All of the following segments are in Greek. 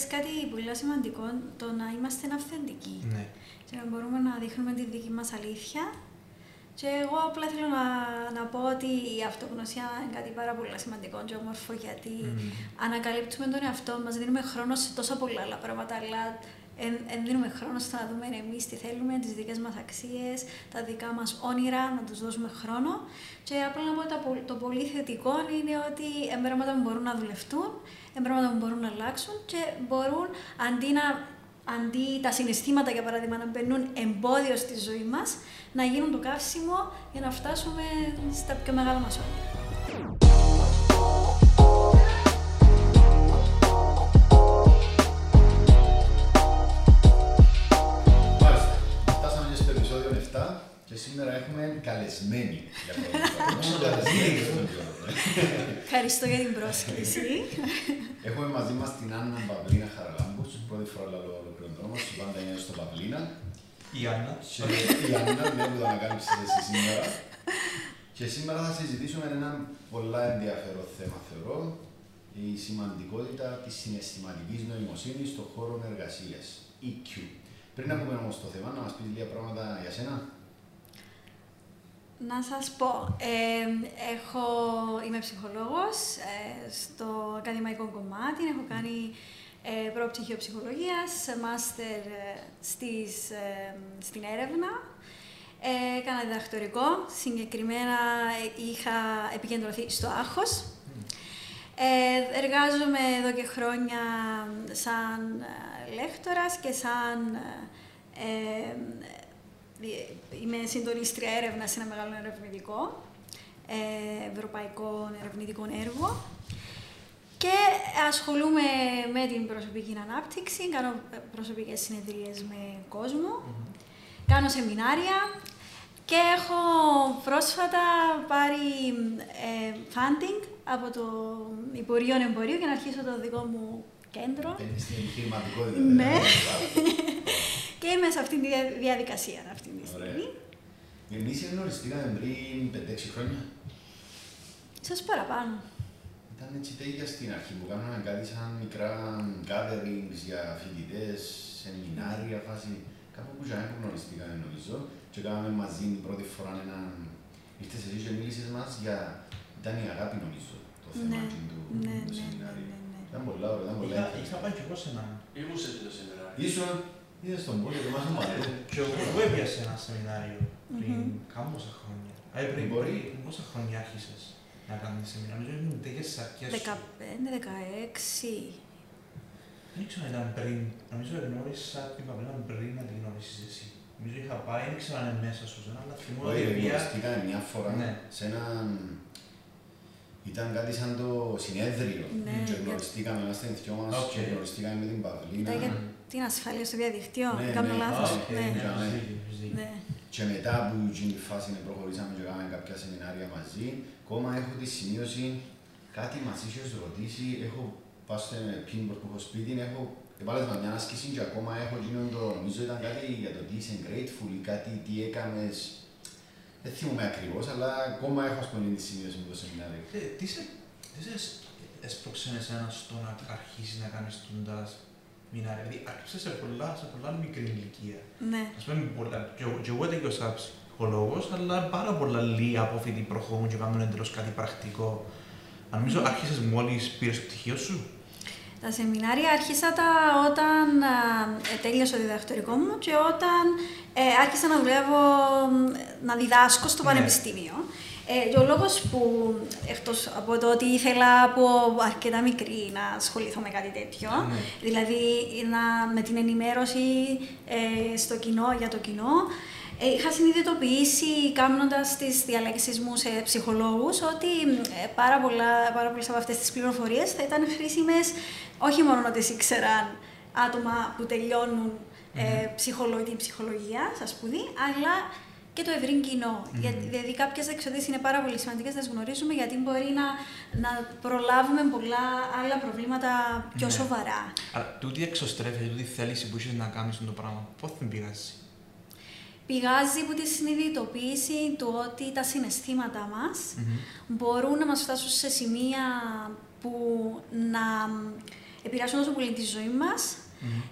είπες κάτι πολύ σημαντικό, το να είμαστε αυθεντικοί. Ναι. Και να μπορούμε να δείχνουμε τη δική μας αλήθεια. Και εγώ απλά θέλω να, να πω ότι η αυτογνωσία είναι κάτι πάρα πολύ σημαντικό και όμορφο γιατί Μμμ. ανακαλύπτουμε τον εαυτό μας, δίνουμε χρόνο σε τόσα πολλά άλλα πράγματα, αλλά δεν δίνουμε χρόνο στο να δούμε εμείς τι θέλουμε, τις δικές μας αξίες, τα δικά μας όνειρα, να τους δώσουμε χρόνο. Και απλά να πω το, πο- το πολύ θετικό είναι ότι είναι πράγματα που μπορούν να δουλευτούν, είναι πράγματα που μπορούν να αλλάξουν και μπορούν αντί να αντί τα συναισθήματα, για παράδειγμα, να μπαίνουν εμπόδιο στη ζωή μας, να γίνουν το καύσιμο για να φτάσουμε στα πιο μεγάλα μας όνειρα. Στο επεισόδιο 7 και σήμερα έχουμε καλεσμένη για πρώτη φορά. Μόνο καλεσμένη στον Γιώργο, ε. Ευχαριστώ για την πρόσκληση. Έχουμε μαζί μας την Άννα Παυλίνα Χαραλάμπους, πρώτη φορά λέω ολόκληρο δρόμο, σου πάντα είναι στο Παυλίνα. Η Άννα. Και η Άννα, ναι, που το ανακάλυψες εσύ σήμερα. Και σήμερα θα συζητήσουμε ένα πολλά ενδιαφέρον θέμα, θεωρώ, η σημαντικότητα της συναισθηματικής νοημοσύνης στον χώρο εργασίας, EQ. Πριν να πούμε όμως το θέμα, να μας πεις λίγα πράγματα για σένα. Να σας πω, ε, έχω, είμαι ψυχολόγος ε, στο ακαδημαϊκό κομμάτι, έχω κάνει ε, προπτυχίο ψυχολογίας, μάστερ ε, στις, ε, στην έρευνα, ε, έκανα διδακτορικό, συγκεκριμένα ε, είχα επικεντρωθεί στο άγχος. Ε, εργάζομαι εδώ και χρόνια σαν ε, λέκτορας και σαν ε, ε, δι- είμαι συντονίστρια έρευνα σε ένα μεγάλο ερευνητικό, ε, ευρωπαϊκό ερευνητικό έργο. Και ασχολούμαι με την προσωπική ανάπτυξη, κάνω ε, προσωπικές συνεδρίες με κόσμο, κάνω σεμινάρια και έχω πρόσφατα πάρει ε, funding από το Υπουργείο Εμπορίου για να αρχίσω το δικό μου κέντρο. Μπαίνεις στην επιχειρηματικότητα. Ναι. δηλαδή. Και είμαι σε αυτήν τη δια- διαδικασία αυτή τη Ωραία. στιγμή. Εμείς γνωριστήκαμε πριν 5-6 χρόνια. Σας παραπάνω. Ήταν έτσι τέτοια στην αρχή που κάναμε κάτι σαν μικρά gatherings για φοιτητές, σεμινάρια, φάση. Κάπου που jamais που γνωριστήκαμε νομίζω και κάναμε μαζί την πρώτη φορά έναν... Ήρθες εσύ και μίλησες μας για... Ήταν η αγάπη νομίζω το θέμα του σεμινάριου. Ήταν πολλά ωραία, πολλά Είχα το σεμινάριο. Ήσουν, είδες στον πόλη και μας ομαλέ. Σεμινάριο πριν κάμποσα χρόνια. Ε, πριν μπορεί, πόσα χρόνια άρχισες να κάνεις σεμινάριο, νομίζω ήμουν τέτοιες στις αρχές σου. 15, 16. Δεν ήξερα αν ήταν πριν, να είχα πάει, δεν ήξερα αν είναι μέσα σου, αλλά θυμώ ότι μια φορά ναι. σε έναν ήταν κάτι σαν το συνέδριο. Ναι, και για- γνωριστήκαμε, είμαστε οι δυο μας Οκ. και γνωριστήκαμε με την Παυλίνα. Ήταν για την ασφάλεια στο διαδίκτυο. Ναι, Κάνω ναι. λάθος. Α, οκ, Ναι. ναι, ναι. έχεις δίκιο, έχεις δίκιο. Ναι. Και μετά που εκείνη τη φάση ναι, προχωρήσαμε και κάναμε κάποια σεμινάρια μαζί, ακόμα έχω τη σημείωση, κάτι μας είχες ρωτήσει, έχω πάει στο pinboard που έχω σπίτι, έχω Έβαλες με μια άσκηση και ακόμα έχω γίνον το, νομίζω ήταν κάτι για το τι είσαι grateful ή κάτι τι έκαμες, δεν θυμούμαι ακριβώς, αλλά ακόμα έχω ας πούμε τη σημείωση με το σεμινάριο. Ε, Τι σε, τι σε έσπρωξε εσένα στο να αρχίσεις να κάνεις τούντα μηνάρια. Δηλαδή, άρχισες σε πολλά, σε πολλά μικρή ηλικία. Ναι. Ας πούμε, πολλά, και, εγώ- και εγώ τελειώσα ψυχολόγος, αλλά πάρα πολλά λίγοι απόφοιτοι προχωρούν και κάνουν εντελώς κάτι πρακτικό. Αν νομίζω, άρχισες μόλις πήρες το πτυχίο σου; Τα σεμινάρια άρχισα τα όταν α, ε, τέλειωσα το διδακτορικό μου και όταν ε, άρχισα να δουλεύω, μ, να διδάσκω στο Ναι. πανεπιστήμιο. Ε, και ο λόγος που, εκτός από το ότι ήθελα από αρκετά μικρή να ασχοληθώ με κάτι τέτοιο, Ναι. δηλαδή να, με την ενημέρωση ε, στο κοινό, για το κοινό, ε, είχα συνειδητοποιήσει κάνοντας τις διαλέξεις μου σε ψυχολόγους ότι ε, πάρα, πολλά, πάρα πολλές από αυτές τις πληροφορίες θα ήταν χρήσιμες όχι μόνο να τις ήξεραν άτομα που τελειώνουν ε, ψυχολο- την ψυχολογία στα σπουδή, αλλά και το ευρύ κοινό. Γιατί, δηλαδή κάποιες δεξιότητες είναι πάρα πολύ σημαντικές να τις γνωρίζουμε γιατί μπορεί να, να προλάβουμε πολλά άλλα προβλήματα πιο Ναι. σοβαρά. Αλλά τούτη εξωστρέφεια, τούτη θέληση που είσαι να κάνεις το πράγμα, πώς την πειράζει; Πηγάζει από τη συνειδητοποίηση του ότι τα συναισθήματά μας μπορούν να μας φτάσουν σε σημεία που να επηρεάσουν τόσο πολύ τη ζωή μας,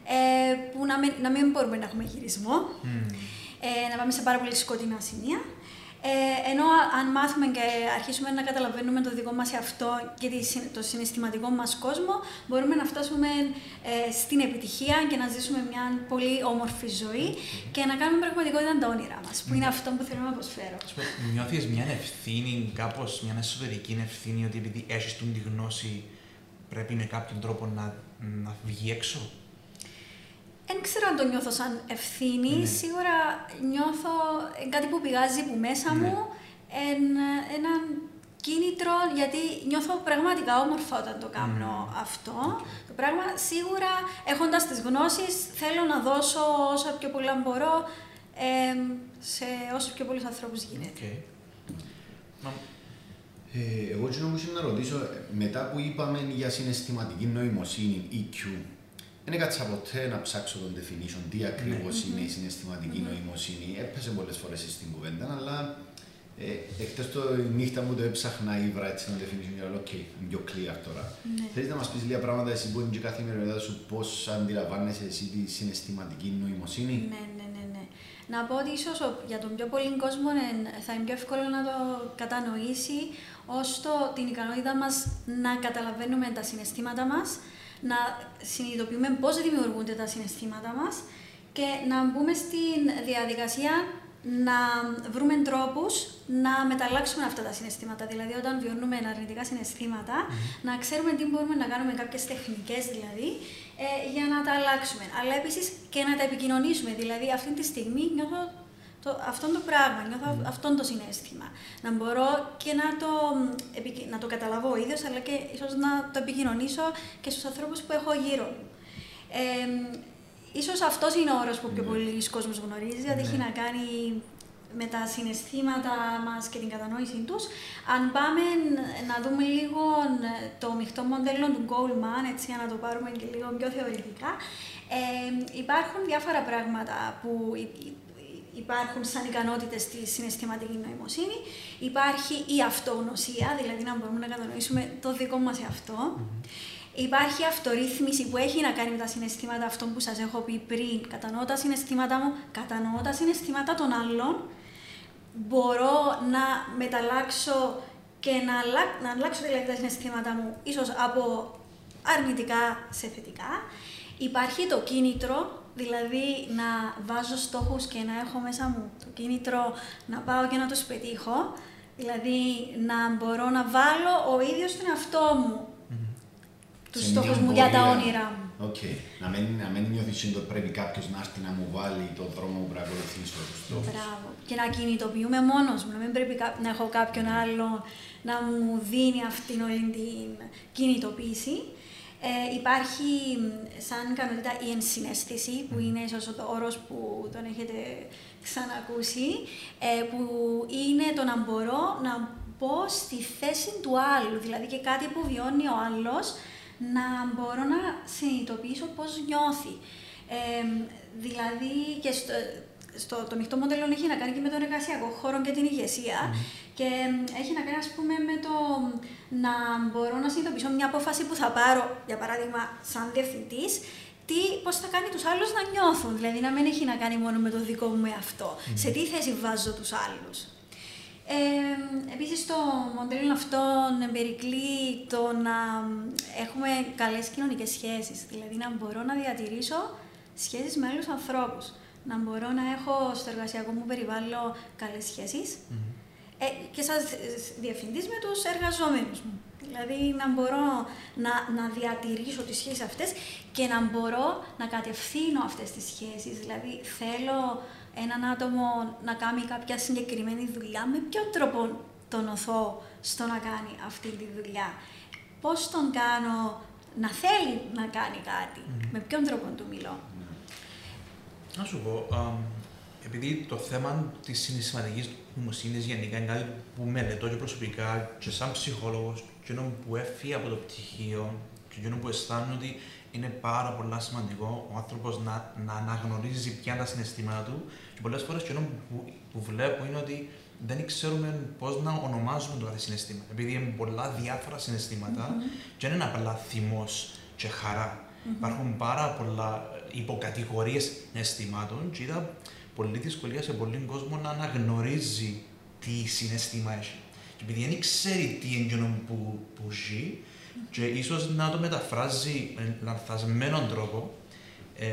ε, που να μην, να μην μπορούμε να έχουμε γυρισμό, ε, να πάμε σε πάρα πολύ σκοτεινά σημεία. Ε, ενώ αν μάθουμε και αρχίσουμε να καταλαβαίνουμε το δικό μας αυτό και το συναισθηματικό μας κόσμο, μπορούμε να φτάσουμε ε, στην επιτυχία και να ζήσουμε μια πολύ όμορφη ζωή και να κάνουμε πραγματικότητα τα όνειρά μας, που είναι αυτό που θέλουμε να προσφέρω. Νιώθεις μια ευθύνη, κάπως μια εσωτερική ευθύνη, ότι επειδή έχεις τη γνώση πρέπει με κάποιον τρόπο να, να βγει έξω; Δεν ξέρω αν το νιώθω σαν ευθύνη. Ναι. Σίγουρα νιώθω κάτι που πηγάζει από μέσα ναι. μου, εν, έναν κίνητρο, γιατί νιώθω πραγματικά όμορφα όταν το κάνω αυτό. Το πράγμα, σίγουρα, έχοντας τις γνώσεις, θέλω να δώσω όσο πιο πολλά μπορώ σε όσο πιο πολλούς ανθρώπους γίνεται. Okay. Ε, εγώ τι νομίζω να ρωτήσω, μετά που είπαμε για συναισθηματική νοημοσύνη, EQ, δεν έκατσα ποτέ να ψάξω τον definition, τι ακριβώς ναι. είναι η συναισθηματική νοημοσύνη. Έπεσε πολλές φορές στην κουβέντα, αλλά ε, εχθέ το νύχτα μου το έψαχνα ήβρα έτσι ένα definition και λέω: OK, είναι πιο clear τώρα. Ναι. Θέλεις να μας πεις λίγα πράγματα εσύ που είναι και καθημερινότητα σου, πώς αντιλαμβάνεσαι εσύ τη συναισθηματική νοημοσύνη; Ναι, ναι, ναι. ναι. Να πω ότι ίσως για τον πιο πολύ κόσμο θα είναι πιο εύκολο να το κατανοήσει ως την ικανότητα μας να καταλαβαίνουμε τα συναισθήματα μας, να συνειδητοποιούμε πώς δημιουργούνται τα συναισθήματα μας και να μπούμε στην διαδικασία να βρούμε τρόπους να μεταλλάξουμε αυτά τα συναισθήματα. Δηλαδή, όταν βιώνουμε αρνητικά να ξέρουμε τι μπορούμε να κάνουμε, κάποιες τεχνικές δηλαδή, ε, για να τα αλλάξουμε. Αλλά επίσης και να τα επικοινωνήσουμε. Δηλαδή, αυτή τη στιγμή νιώθω το, αυτό το πράγμα, νιώθω mm. αυτό το συνέστημα. Να μπορώ και να το, να το καταλαβώ ο ίδιος, αλλά και ίσως να το επικοινωνήσω και στους ανθρώπους που έχω γύρω μου. Ε, ίσως αυτός είναι ο όρος που πιο ναι. πολλοί κόσμος γνωρίζεις, δηλαδή έχει ναι. να κάνει με τα συναισθήματα μας και την κατανόηση τους. Αν πάμε να δούμε λίγο το μειχτό μοντέλο του Goldman, έτσι για να το πάρουμε και λίγο πιο θεωρητικά, ε, υπάρχουν διάφορα πράγματα που υπάρχουν σαν ικανότητες στη συναισθηματική νοημοσύνη. Υπάρχει η αυτογνωσία, δηλαδή να μπορούμε να κατανοήσουμε το δικό μας εαυτό. Υπάρχει αυτορύθμιση που έχει να κάνει με τα συναισθήματα αυτό που σας έχω πει πριν. Κατανοώ τα συναισθήματα μου, κατανοώ τα συναισθήματα των άλλων. Μπορώ να μεταλλάξω και να, να αλλάξω δηλαδή τα συναισθήματα μου ίσως από αρνητικά σε θετικά. Υπάρχει το κίνητρο Δηλαδή να βάζω στόχους και να έχω μέσα μου το κίνητρο να πάω και να τους πετύχω. Δηλαδή να μπορώ να βάλω ο ίδιος τον εαυτό μου mm-hmm. τους στόχους μου για τα όνειρά μου. OK. Okay. Να μην, να μην νιώθεις ότι πρέπει κάποιος να έρθει να μου βάλει το δρόμο που πρέπει να ακολουθήσω τους στόχους. Μπράβο. Και να κινητοποιούμε μόνος μου. Να μην πρέπει να έχω κάποιον άλλο να μου δίνει αυτήν όλη την κινητοποίηση. Ε, υπάρχει σαν κανονικά η ενσυναίσθηση, που είναι ίσως ο όρος που τον έχετε ξανακούσει, ε, που είναι το να μπορώ να πω στη θέση του άλλου, δηλαδή και κάτι που βιώνει ο άλλος, να μπορώ να συνειδητοποιήσω πώς νιώθει. Ε, δηλαδή και στο, στο, το μειχτό μοντέλο έχει να κάνει και με τον εργασιακό χώρο και την ηγεσία και έχει να κάνει ας πούμε με το να μπορώ να συνειδητοποιήσω μια απόφαση που θα πάρω, για παράδειγμα, σαν διευθυντής, τι, πώς θα κάνει τους άλλους να νιώθουν, δηλαδή να μην έχει να κάνει μόνο με το δικό μου αυτό, σε τι θέση βάζω τους άλλους. Ε, επίσης το μοντέλο αυτό περικλεί το να έχουμε καλές κοινωνικές σχέσεις, δηλαδή να μπορώ να διατηρήσω σχέσεις με άλλους ανθρώπους να μπορώ να έχω στο εργασιακό μου περιβάλλον καλές ε, και σαν διευθυντής με τους εργαζόμενους μου. Δηλαδή να μπορώ να, να διατηρήσω τις σχέσεις αυτές και να μπορώ να κατευθύνω αυτές τις σχέσεις. Δηλαδή θέλω έναν άτομο να κάνει κάποια συγκεκριμένη δουλειά, με ποιο τρόπο τον οθώ στο να κάνει αυτή τη δουλειά; Πώς τον κάνω να θέλει να κάνει κάτι, με ποιον τρόπο του μιλώ; Να σου πω, επειδή το θέμα της συναισθηματικής νοημοσύνης γενικά είναι κάτι που μελετώ και προσωπικά και σαν ψυχόλογος, και ενώ που έφυγε από το πτυχίο, και ενώ που αισθάνομαι ότι είναι πάρα πολύ σημαντικό ο άνθρωπος να, να αναγνωρίζει ποια είναι τα συναισθήματα του. Και πολλές φορές και ενώ που, που βλέπω είναι ότι δεν ξέρουμε πώς να ονομάζουμε το κάθε συναισθήμα. Επειδή είναι πολλά διάφορα συναισθήματα, mm-hmm. και δεν είναι απλά θυμό και χαρα Υπάρχουν πάρα πολλά υποκατηγορίες αισθημάτων και είδα πολύ δυσκολία σε πολλοί κόσμο να αναγνωρίζει τι συναισθήμα έχει. Και επειδή δεν ξέρει τι είναι που, που ζει, και ίσως να το μεταφράζει με λανθασμένον τρόπο, ε,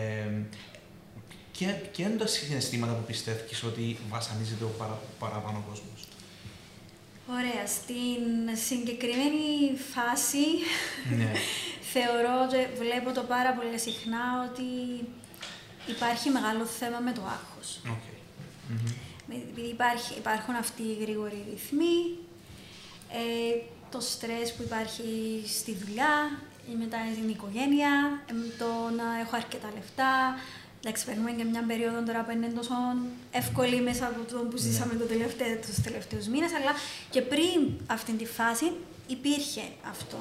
και, και είναι τα συναισθήματα που πιστεύεις ότι βασανίζεται ο παρα, παραπάνω κόσμος. Ωραία. Στην συγκεκριμένη φάση Ναι. θεωρώ και βλέπω το πάρα πολύ συχνά ότι υπάρχει μεγάλο θέμα με το άγχος. Okay. Mm-hmm. Επειδή υπάρχει, υπάρχουν αυτοί οι γρήγοροι ρυθμοί, ε, το στρες που υπάρχει στη δουλειά, ή μετά στην οικογένεια, ε, το να έχω αρκετά λεφτά. Εντάξει, παίρνουμε και μια περίοδο τώρα που είναι τόσο εύκολη μέσα από το που ζήσαμε το τελευταίο, τους τελευταίους μήνες, αλλά και πριν αυτή τη φάση υπήρχε αυτό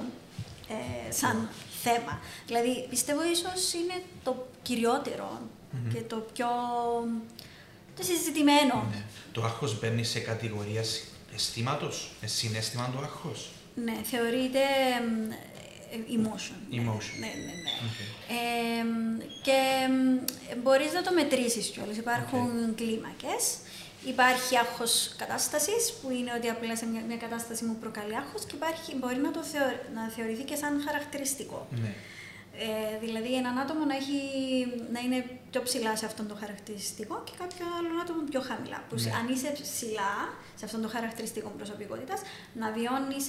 ε, σαν θέμα. Δηλαδή, πιστεύω ίσως είναι το κυριότερο και το πιο το συζητημένο. Ναι. Το άγχος μπαίνει σε κατηγορία αισθήματος, ε, συνέστημα του άγχος. Ναι, θεωρείται ε, emotion. ναι. Emotion. Ναι, ναι, ναι. Okay. Ε, και ε, μπορείς να το μετρήσεις κιόλας. Υπάρχουν κλίμακες. Υπάρχει άγχος κατάστασης, που είναι ότι απλά σε μια, μια κατάσταση μου προκαλεί άγχος και υπάρχει, μπορεί να, το θεω, να θεωρηθεί και σαν χαρακτηριστικό. Ναι. Ε, δηλαδή, έναν άτομο να, έχει, να είναι πιο ψηλά σε αυτόν το χαρακτηριστικό και κάποιο άλλο άτομο πιο χαμηλά. Που Ναι. αν είσαι ψηλά σε αυτόν το χαρακτηριστικό προσωπικότητας, να βιώνεις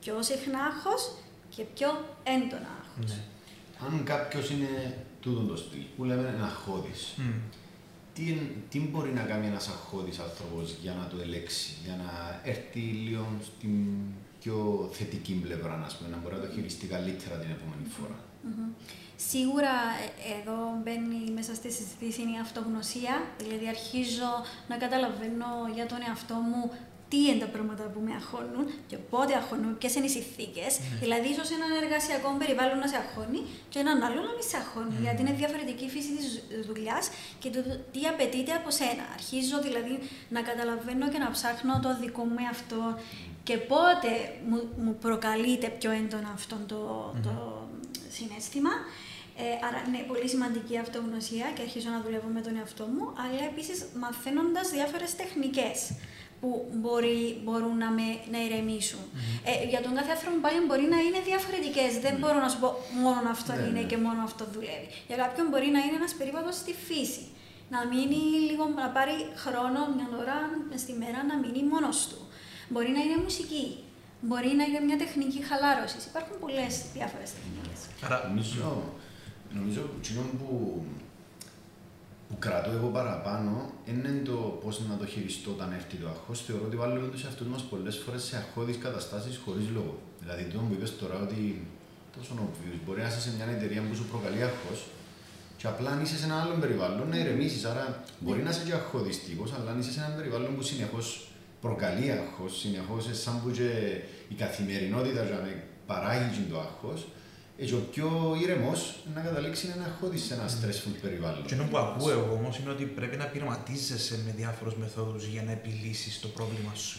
πιο συχνά άγχος και πιο έντονα άγχος. Ναι. Αν κάποιος είναι τούτο το στυλ που λέμε ένα αγχώδη, Μμ. τι, εν- τι μπορεί να κάνει ένας αγχώδης άνθρωπος για να το ελέξει, για να έρθει λίγο στην πιο θετική πλευρά, ας πούμε, να μπορεί να το χειριστεί καλύτερα την επόμενη φορά. Μμμ. Σίγουρα ε, εδώ μπαίνει μέσα στη συζήτηση η αυτογνωσία, δηλαδή αρχίζω να καταλαβαίνω για τον εαυτό μου τι είναι τα πράγματα που με αγχώνουν και πότε αγχώνουν, ποιες είναι οι συνθήκες. Δηλαδή, ίσως έναν εργασιακό περιβάλλον να σε αγχώνει και έναν άλλο να μην σε αγχώνει, γιατί είναι διαφορετική η φύση της δουλειάς και το τι απαιτείται από σένα. Αρχίζω δηλαδή να καταλαβαίνω και να ψάχνω το δικό μου εαυτό και πότε μου, μου προκαλείται πιο έντονα αυτό το, το συνέστημα. Ε, άρα είναι πολύ σημαντική η αυτογνωσία και αρχίζω να δουλεύω με τον εαυτό μου, αλλά επίσης μαθαίνοντας διάφορες τεχνικές που μπορεί, μπορούν να με να ηρεμησουν Ε, για τον κάθε άνθρωπο πάλι μπορεί να είναι διαφορετικές. Δεν μπορώ να σου πω μόνο αυτό Ναι, είναι ναι. και μόνο αυτό δουλεύει. Για κάποιον μπορεί να είναι ένας περίπατος στη φύση. Να μείνει λίγο, να πάρει χρόνο, μια ώρα μες στη μέρα να μείνει μόνος του. Μπορεί να είναι μουσική. Μπορεί να είναι μια τεχνική χαλάρωσης. Υπάρχουν πολλές διάφορες τεχνικές. Άρα, Νομίζω, νομίζω εκείνο που, που κρατώ εγώ παραπάνω είναι το πώς να το χειριστώ όταν έρθει το αγχώ. Θεωρώ ότι βάλουμε τους εαυτούς μας πολλές φορές σε αγχώδεις καταστάσεις χωρίς λόγο. Δηλαδή, το που είπες τώρα ότι τόσο obvious, μπορεί να είσαι σε μια εταιρεία που σου προκαλεί αγχώ και απλά αν είσαι σε ένα άλλο περιβάλλον να ηρεμήσεις. Άρα, μπορεί να είσαι και αγχωδιστικό, αλλά αν είσαι σε ένα περιβάλλον που συνεχώς προκαλεί αγχώ, συνεχώς σαν που και η καθημερινότητα για με παράγει το αγχώ, έτσι ο πιο ήρεμος να καταλήξει να αγχώδει σε ένα stressful περιβάλλον. Και που ακούω εγώ όμως είναι ότι πρέπει να πειραματίζεσαι με διάφορους μεθόδους για να επιλύσεις το πρόβλημα σου.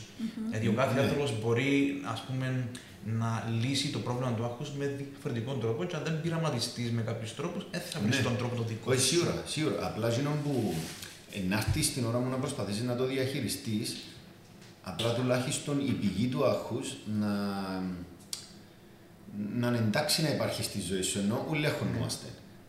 Δηλαδή, ο κάθε Ναι. άνθρωπος μπορεί ας πούμε, να λύσει το πρόβλημα του άγχους με διαφορετικό τρόπο και αν δεν πειραματιστείς με κάποιους τρόπους, δεν θα βρεις Ναι. τον τρόπο το δικό Όχι, σου. σίγουρα, σίγουρα. Απλά εκείνο που ε, να έρθει στην ώρα μου να προσπαθήσει να το διαχειριστείς, απλά τουλάχιστον η πηγή του άγχους να, να είναι εντάξει να υπάρχει στη ζωή σου, ενώ ούλοι έχουμε.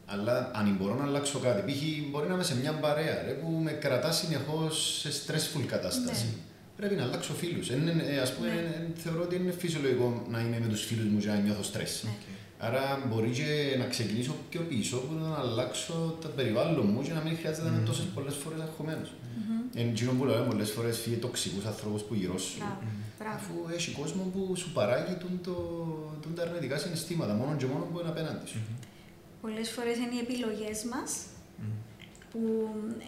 Αλλά αν μπορώ να αλλάξω κάτι, π.χ. μπορεί να είμαι σε μια παρέα ρε, που με κρατά συνεχώς σε stressful κατάσταση. Ναι. Πρέπει να αλλάξω φίλους. Α πούμε, Ναι. ε, θεωρώ ότι είναι φυσιολογικό να είμαι με τους φίλους μου και να νιώθω stress. Ναι. Άρα μπορεί και να ξεκινήσω πιο πίσω που να αλλάξω το περιβάλλον μου και να μην χρειάζεται να είμαι τόσες πολλές φορές αγχωμένος. Εν εκείνο που λέμε πολλές φορές φύγε τοξικούς ανθρώπους που γύρω σου. Μπράβο. Μπράβο. Αφού έχει κόσμο που σου παράγει τον το, τον τα αρνητικά συναισθήματα, μόνο και μόνο που είναι απέναντι σου. Πολλές φορές είναι οι επιλογές μας Μμ. που ε,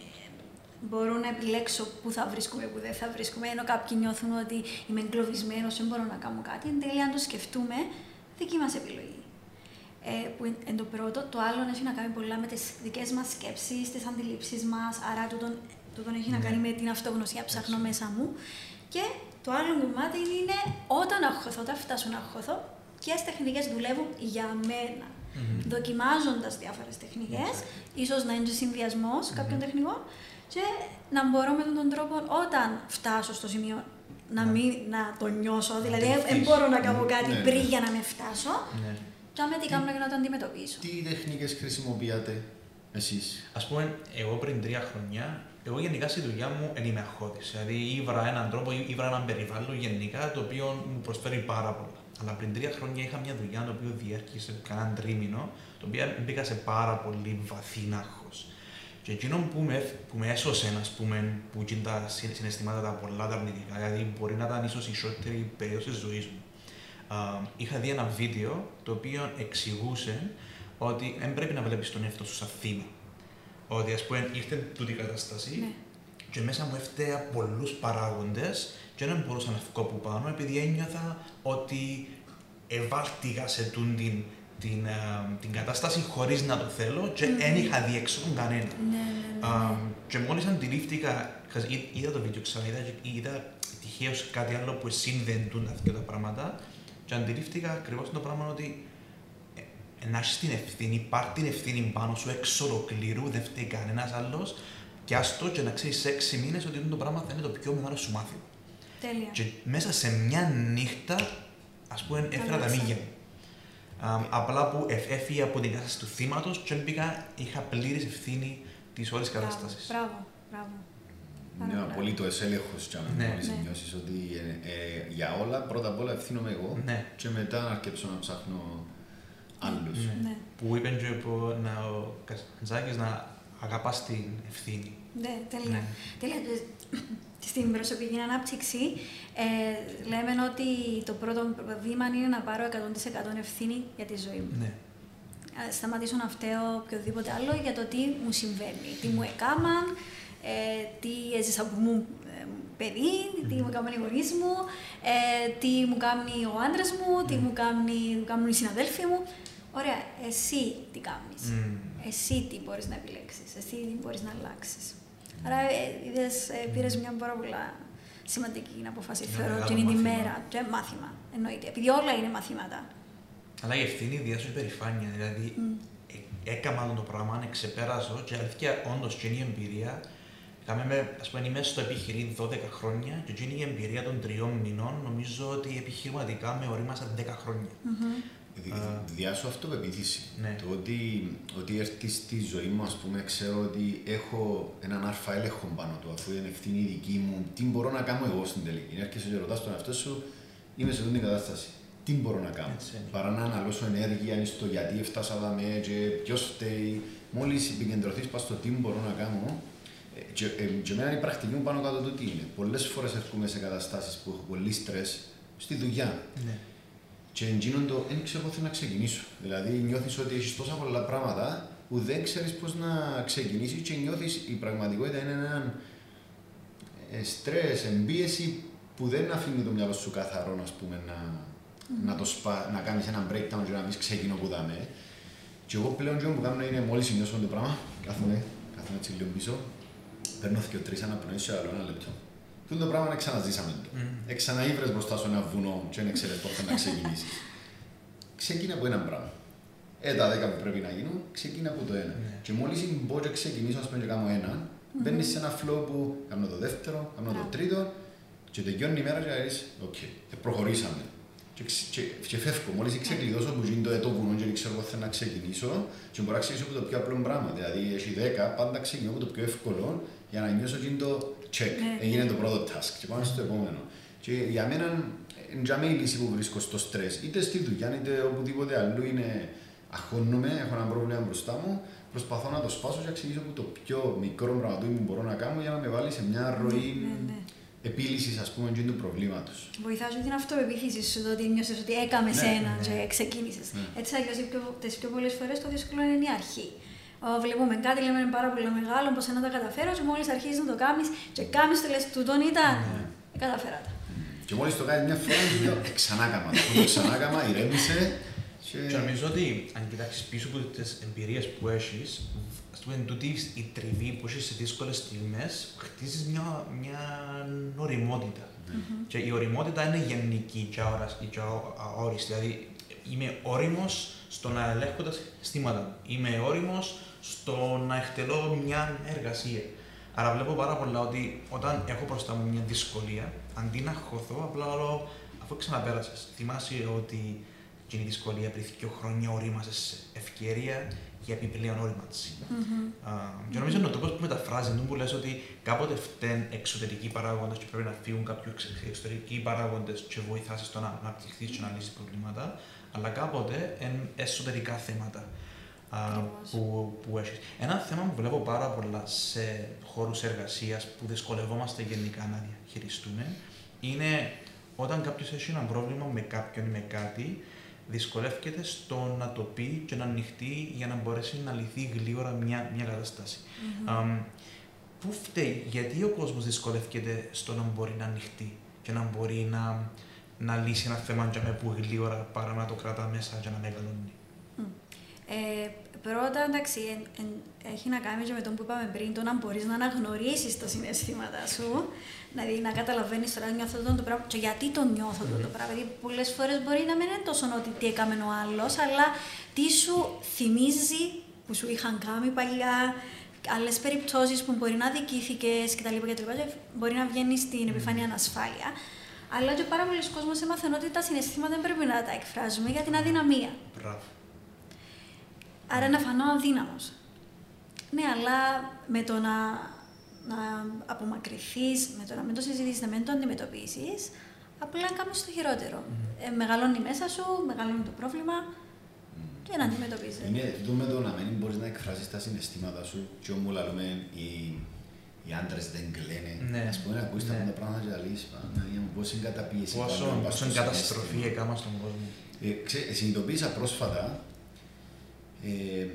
μπορώ να επιλέξω πού θα βρίσκουμε, πού δεν θα βρίσκουμε, ενώ κάποιοι νιώθουν ότι είμαι εγκλωβισμένος, δεν μπορώ να κάνω κάτι. Εν τέλει, αν το σκεφτούμε, δική μας επιλογή. Ε, που είναι εν το πρώτο. Το άλλο έχει να κάνει πολλά με τις δικές μας σκέψεις, τις αντιλήψεις μας, άρα τούτον, τούτον έχει να κάνει με την αυτογνωσία, ψάχνω μέσα μου. Και το άλλο κομμάτι είναι όταν αγχωθώ, όταν φτάσω να αγχωθώ, ποιες τεχνικές δουλεύουν για μένα. δοκιμάζοντας διάφορες τεχνικές, ίσως να είναι συνδυασμός κάποιων τεχνικών, και να μπορώ με τον τρόπο όταν φτάσω στο σημείο να, Ναι. μην, να το νιώσω, δηλαδή δεν δεχτείς. μπορώ να κάνω κάτι Ναι, ναι. πριν για να με φτάσω, Ναι. και άμα τι κάνω για να το αντιμετωπίσω. Τι τεχνικές χρησιμοποιάτε εσείς; Α πούμε, εγώ πριν τρία χρόνια, εγώ γενικά στη δουλειά μου δεν είμαι αγχώδη. Δηλαδή, ήβρα έναν τρόπο, ήβρα έναν περιβάλλον γενικά το οποίο μου προσφέρει πάρα πολλά. Αλλά πριν τρία χρόνια είχα μια δουλειά το οποίο διέρχησε κανέναν τρίμηνο, το οποίο μπήκα σε πάρα πολύ βαθύ άγχος. Και εκείνο που με, που με έσωσε, ας πούμε, που εκείνα τα συν- συναισθήματα τα πολλά τα αρνητικά, δηλαδή μπορεί να ήταν ίσως η σότερη περίοδος της ζωής μου. Α, είχα δει ένα βίντεο το οποίο εξηγούσε ότι δεν πρέπει να βλέπεις τον εαυτό σου σαν θύμα. Ότι ας πούμε ήρθε τούτη η κατάσταση Ναι. και μέσα μου έφταια πολλούς παράγοντες και δεν μπορούσα να βγω από πάνω επειδή ένιωθα ότι ευάλτηγα σε τούν την, την, ε, την κατάσταση χωρίς να το θέλω και Μμμ. δεν είχα διέξοδο κανένα. Ναι, ναι, ναι. Α, και μόλις αντιλήφθηκα, χας- εί- είδα το βίντεο ξανά, είδα, είδα τυχαίως κάτι άλλο που συνδεντούν αυτά τα πράγματα και αντιλήφθηκα ακριβώς το πράγμα ότι ε, ε, να έχεις την ευθύνη, πάρ την ευθύνη πάνω σου εξ ολοκλήρου, δεν φταίει κανένας άλλος και άστο και να ξέρεις σε έξι μήνες ότι το πράγμα θα είναι το πιο μεγάλο σου μάθημα. Τέλεια. Και μέσα σε μια νύχτα, ας πούμε, έφερα τα Αλλάξα. μύγια μου. Α, απλά που εφ- έφυγα από την κατάσταση του θύματος και μπήκα, είχα πλήρης ευθύνη της όλης Μπράβο, κατάστασης. Μπράβο, μπράβο. Πάρα Είναι πολύ. απολύτω έλεγχο Ναι. μόλις Ναι. νιώσεις ότι ε, ε, για όλα πρώτα απ' όλα ευθύνομαι εγώ Ναι. και μετά να αρκέψω να ψάχνω άλλους. Ναι. Ναι. Που είπε και που να, ο Καζάκης να αγαπάς την ευθύνη. Ναι, τέλεια. Ναι. τέλεια. Στην προσωπική ανάπτυξη ε, λέμε ότι το πρώτο βήμα είναι να πάρω 100% ευθύνη για τη ζωή μου. Ναι. Ε, Σταματήσω να φταίω οποιοδήποτε άλλο για το τι μου συμβαίνει, τι μου έκαναν, ε, τι έζησα που μου ε, παιδί, τι μου έκαναν οι γονείς μου, ε, τι μου κάνει ο άντρας μου, τι μου, κάνει, μου κάνουν οι συναδέλφοι μου. Ωραία, εσύ τι κάνεις. Μμμ. Εσύ τι μπορείς να επιλέξεις, εσύ τι μπορείς να αλλάξεις. Άρα ε, είδες, ε, πήρες μια πάρα πολύ σημαντική απόφαση, Ένα θεωρώ, μεγάλο εκείνη τη μάθημα. μέρα. Και μάθημα, εννοείται. Επειδή όλα είναι μαθήματα. Αλλά η ευθύνη διάσου υπερηφάνεια. Δηλαδή, Μμ. ε, έκανα το πράγμα, εξεπέρασω και αλήθεια, όντως και είναι η εμπειρία. Κάμε με, ας πούμε, είμαι στο επιχειρήν 12 χρόνια και εκείνη η εμπειρία των τριών μηνών νομίζω ότι επιχειρηματικά με ορίμασα 10 χρόνια. Μμμ. Δι- Α. Διάσω αυτοπεποίθηση. Ναι. Το ότι, ότι έρθει στη ζωή μου, ας πούμε, ξέρω ότι έχω έναν αρφα έλεγχο πάνω του, αφού είναι ευθύνη δική μου, τι μπορώ να κάνω εγώ στην τελική; Έρχεσαι και ρωτάς τον εαυτό σου, είμαι σε αυτήν την κατάσταση. Τι μπορώ να κάνω; Έτσι είναι. Παρά να αναλώσω ενέργεια είναι στο γιατί έφτασα εδώ και ποιος φταίει. Μόλις επικεντρωθείς πας στο τι μπορώ να κάνω, ε, και, ε, και εμένα η πρακτική μου πάνω κάτω το τι είναι. Πολλές φορές έρχομαι σε καταστάσεις που έχω πολύ στρες στη δουλειά. Ναι. Και εκείνον το δεν ξέρω πού θέλω να ξεκινήσω. Δηλαδή νιώθεις ότι έχεις τόσα πολλά πράγματα που δεν ξέρεις πώς να ξεκινήσεις και νιώθεις η πραγματικότητα είναι ένα στρες, εμπίεση που δεν αφήνει το μυαλό σου καθαρό ας πούμε, να, να, το σπα, να κάνεις ένα breakdown και να μην ξεκινώ που δάμε. Και εγώ πλέον και που κάνω είναι μόλις νιώσω το πράγμα, κάθομαι, κάθομαι έτσι λίγο πίσω, παίρνω και τρεις αναπνοήσει σε άλλο ένα λεπτό. Αυτό το πράγμα να ξαναζήσαμε το. Μμμ. Ε, ξαναείδρες μπροστά σου ένα βουνό και δεν ξέρεις πότε να ξεκινήσεις. Ξεκίνα από ένα πράγμα. Ε, τα δέκα που πρέπει να γίνουν, ξεκίνα από το ένα. Ναι. Και μόλις μπω και ξεκινήσω, ας πούμε, και κάνω ένα, μπαίνεις σε ένα flow που κάνω το δεύτερο, κάνω το Μπράβο. τρίτο και τελειώνει η μέρα και λες, οκ, ε, προχωρήσαμε. Και, ξε- και, και φεύγω, μόλις ξεκλειδώσω που γίνει το, ε, το βουνό και δεν ξέρω πότε θέλω να ξεκινήσω και μπορώ να ξεκινήσω από το πιο απλό πράγμα. Δηλαδή, έχει δέκα, πάντα ξεκινώ από το πιο εύκολο για να νιώσω ότι είναι το check. Ναι, Έγινε ναι. το πρώτο task και πάμε στο επόμενο. Και για μένα είναι η λύση που βρίσκω στο στρες. Είτε στη δουλειά, είτε οπουδήποτε αλλού είναι αγχώνομαι, έχω ένα πρόβλημα μπροστά μου, προσπαθώ να το σπάσω και να ξεκινήσω από το πιο μικρό πράγμα που μπορώ να κάνω για να με βάλει σε μια ροή Ναι, ναι. επίλυση, α πούμε, εκείνου του προβλήματο. Βοηθά σου την αυτοπεποίθηση σου, το ότι νιώσε ότι έκαμε Ναι, ένα ναι. και ξεκίνησε. Ναι. Έτσι, αλλιώ τι πιο πολλέ φορέ το δύσκολο είναι η αρχή. Ω, Βλέπουμε κάτι, λέμε είναι πάρα πολύ μεγάλο, πώ να τα καταφέρω, και μόλις αρχίζεις να το κάνεις, και κάνει το λες, τούτον ήταν. Ναι. Ε, Καταφέρα τα. Και μόλις το κάνει μια φορά, του λέω «Ε, ξανά κάμα. Το το ξανά κάμα, ηρέμησε. Και... Και νομίζω ότι αν κοιτάξεις πίσω από τις εμπειρίες που έχεις, ας πούμε, τούτη η τριβή που έχεις σε δύσκολες στιγμές, χτίζεις μια, μια οριμότητα. Μμμ. Και η οριμότητα είναι γενική και αόρα- και αόριστη. Δηλαδή, είμαι όριμος στο να ελέγχω τα συστήματα. Είμαι όριμος στο να εκτελώ μια εργασία. Άρα βλέπω πάρα πολλά ότι όταν έχω μπροστά μου μια δυσκολία, αντί να χωθώ, απλά λέω αφού ξαναπέρασες. Θυμάσαι ότι και η δυσκολία πριν δύο χρόνια ορίμασες σε ευκαιρία για επιπλέον όριμανση. Μμμ. Α, Και νομίζω είναι ο τρόπο που μεταφράζει είναι που λες ότι κάποτε φταίνουν εξωτερικοί παράγοντες και πρέπει να φύγουν κάποιοι εξ- εξωτερικοί παράγοντες και βοηθάσει στο να αναπτυχθείς και να λύσεις προβλήματα, αλλά κάποτε είναι εσωτερικά θέματα α, Ακριβώς. Που, που έχεις. Ένα θέμα που βλέπω πάρα πολλά σε χώρους εργασίας που δυσκολευόμαστε γενικά να διαχειριστούμε είναι όταν κάποιος έχει ένα πρόβλημα με κάποιον ή με κάτι, δυσκολεύεται στο να το πει και να ανοιχτεί για να μπορέσει να λυθεί γλύωρα μια, μια κατάσταση. Μμμ. Αμ, πού φταίει, γιατί ο κόσμος δυσκολεύεται στο να μπορεί να ανοιχτεί και να μπορεί να, να λύσει ένα θέμα για με που γλύωρα παρά να το κρατά μέσα και να μεγαλώνει; Ε, πρώτα, εντάξει, εν- εν- έχει να κάνει και με τον που είπαμε πριν, το να μπορείς να αναγνωρίσεις τα συναισθήματά σου. Δηλαδή να καταλαβαίνεις τώρα νιώθω αυτό το πράγμα και γιατί το νιώθω αυτό το πράγμα. Δηλαδή πολλές φορές μπορεί να μην είναι τόσο ότι τι έκαμε ο άλλος, αλλά τι σου θυμίζει που σου είχαν κάνει παλιά, άλλες περιπτώσεις που μπορεί να δικήθηκες κτλ. κτλ. και Μπορεί να βγαίνεις στην επιφάνεια ανασφάλεια. Αλλά και πάρα πολλοί κόσμοι έμαθαν ότι τα συναισθήματα δεν πρέπει να τα εκφράζουμε για την αδυναμία. Μπράβο. Άρα να φανώ αδύναμος. Ναι, αλλά με το να, να απομακρυνθείς, με το να μην το συζητήσεις, να μην το αντιμετωπίσεις, απλά κάνεις το χειρότερο. Ε, μεγαλώνει μέσα σου, μεγαλώνει το πρόβλημα και να αντιμετωπίζεις. Είναι το με το να μην μπορείς να εκφράσεις τα συναισθήματα σου και όμως λαλούμε οι, οι άντρες δεν κλαίνε. Ναι. Ας πούμε να ακούεις τα Ναι. αυτά πράγματα και να λύσεις Παναγία μου πόση καταπίεση Πόσο, υπάρχει να πας πόσο στο καταστροφή συναίσθημα. έκανα στον κόσμο. Ε, ξέ- συνειδητοποίησα πρόσφατα ε,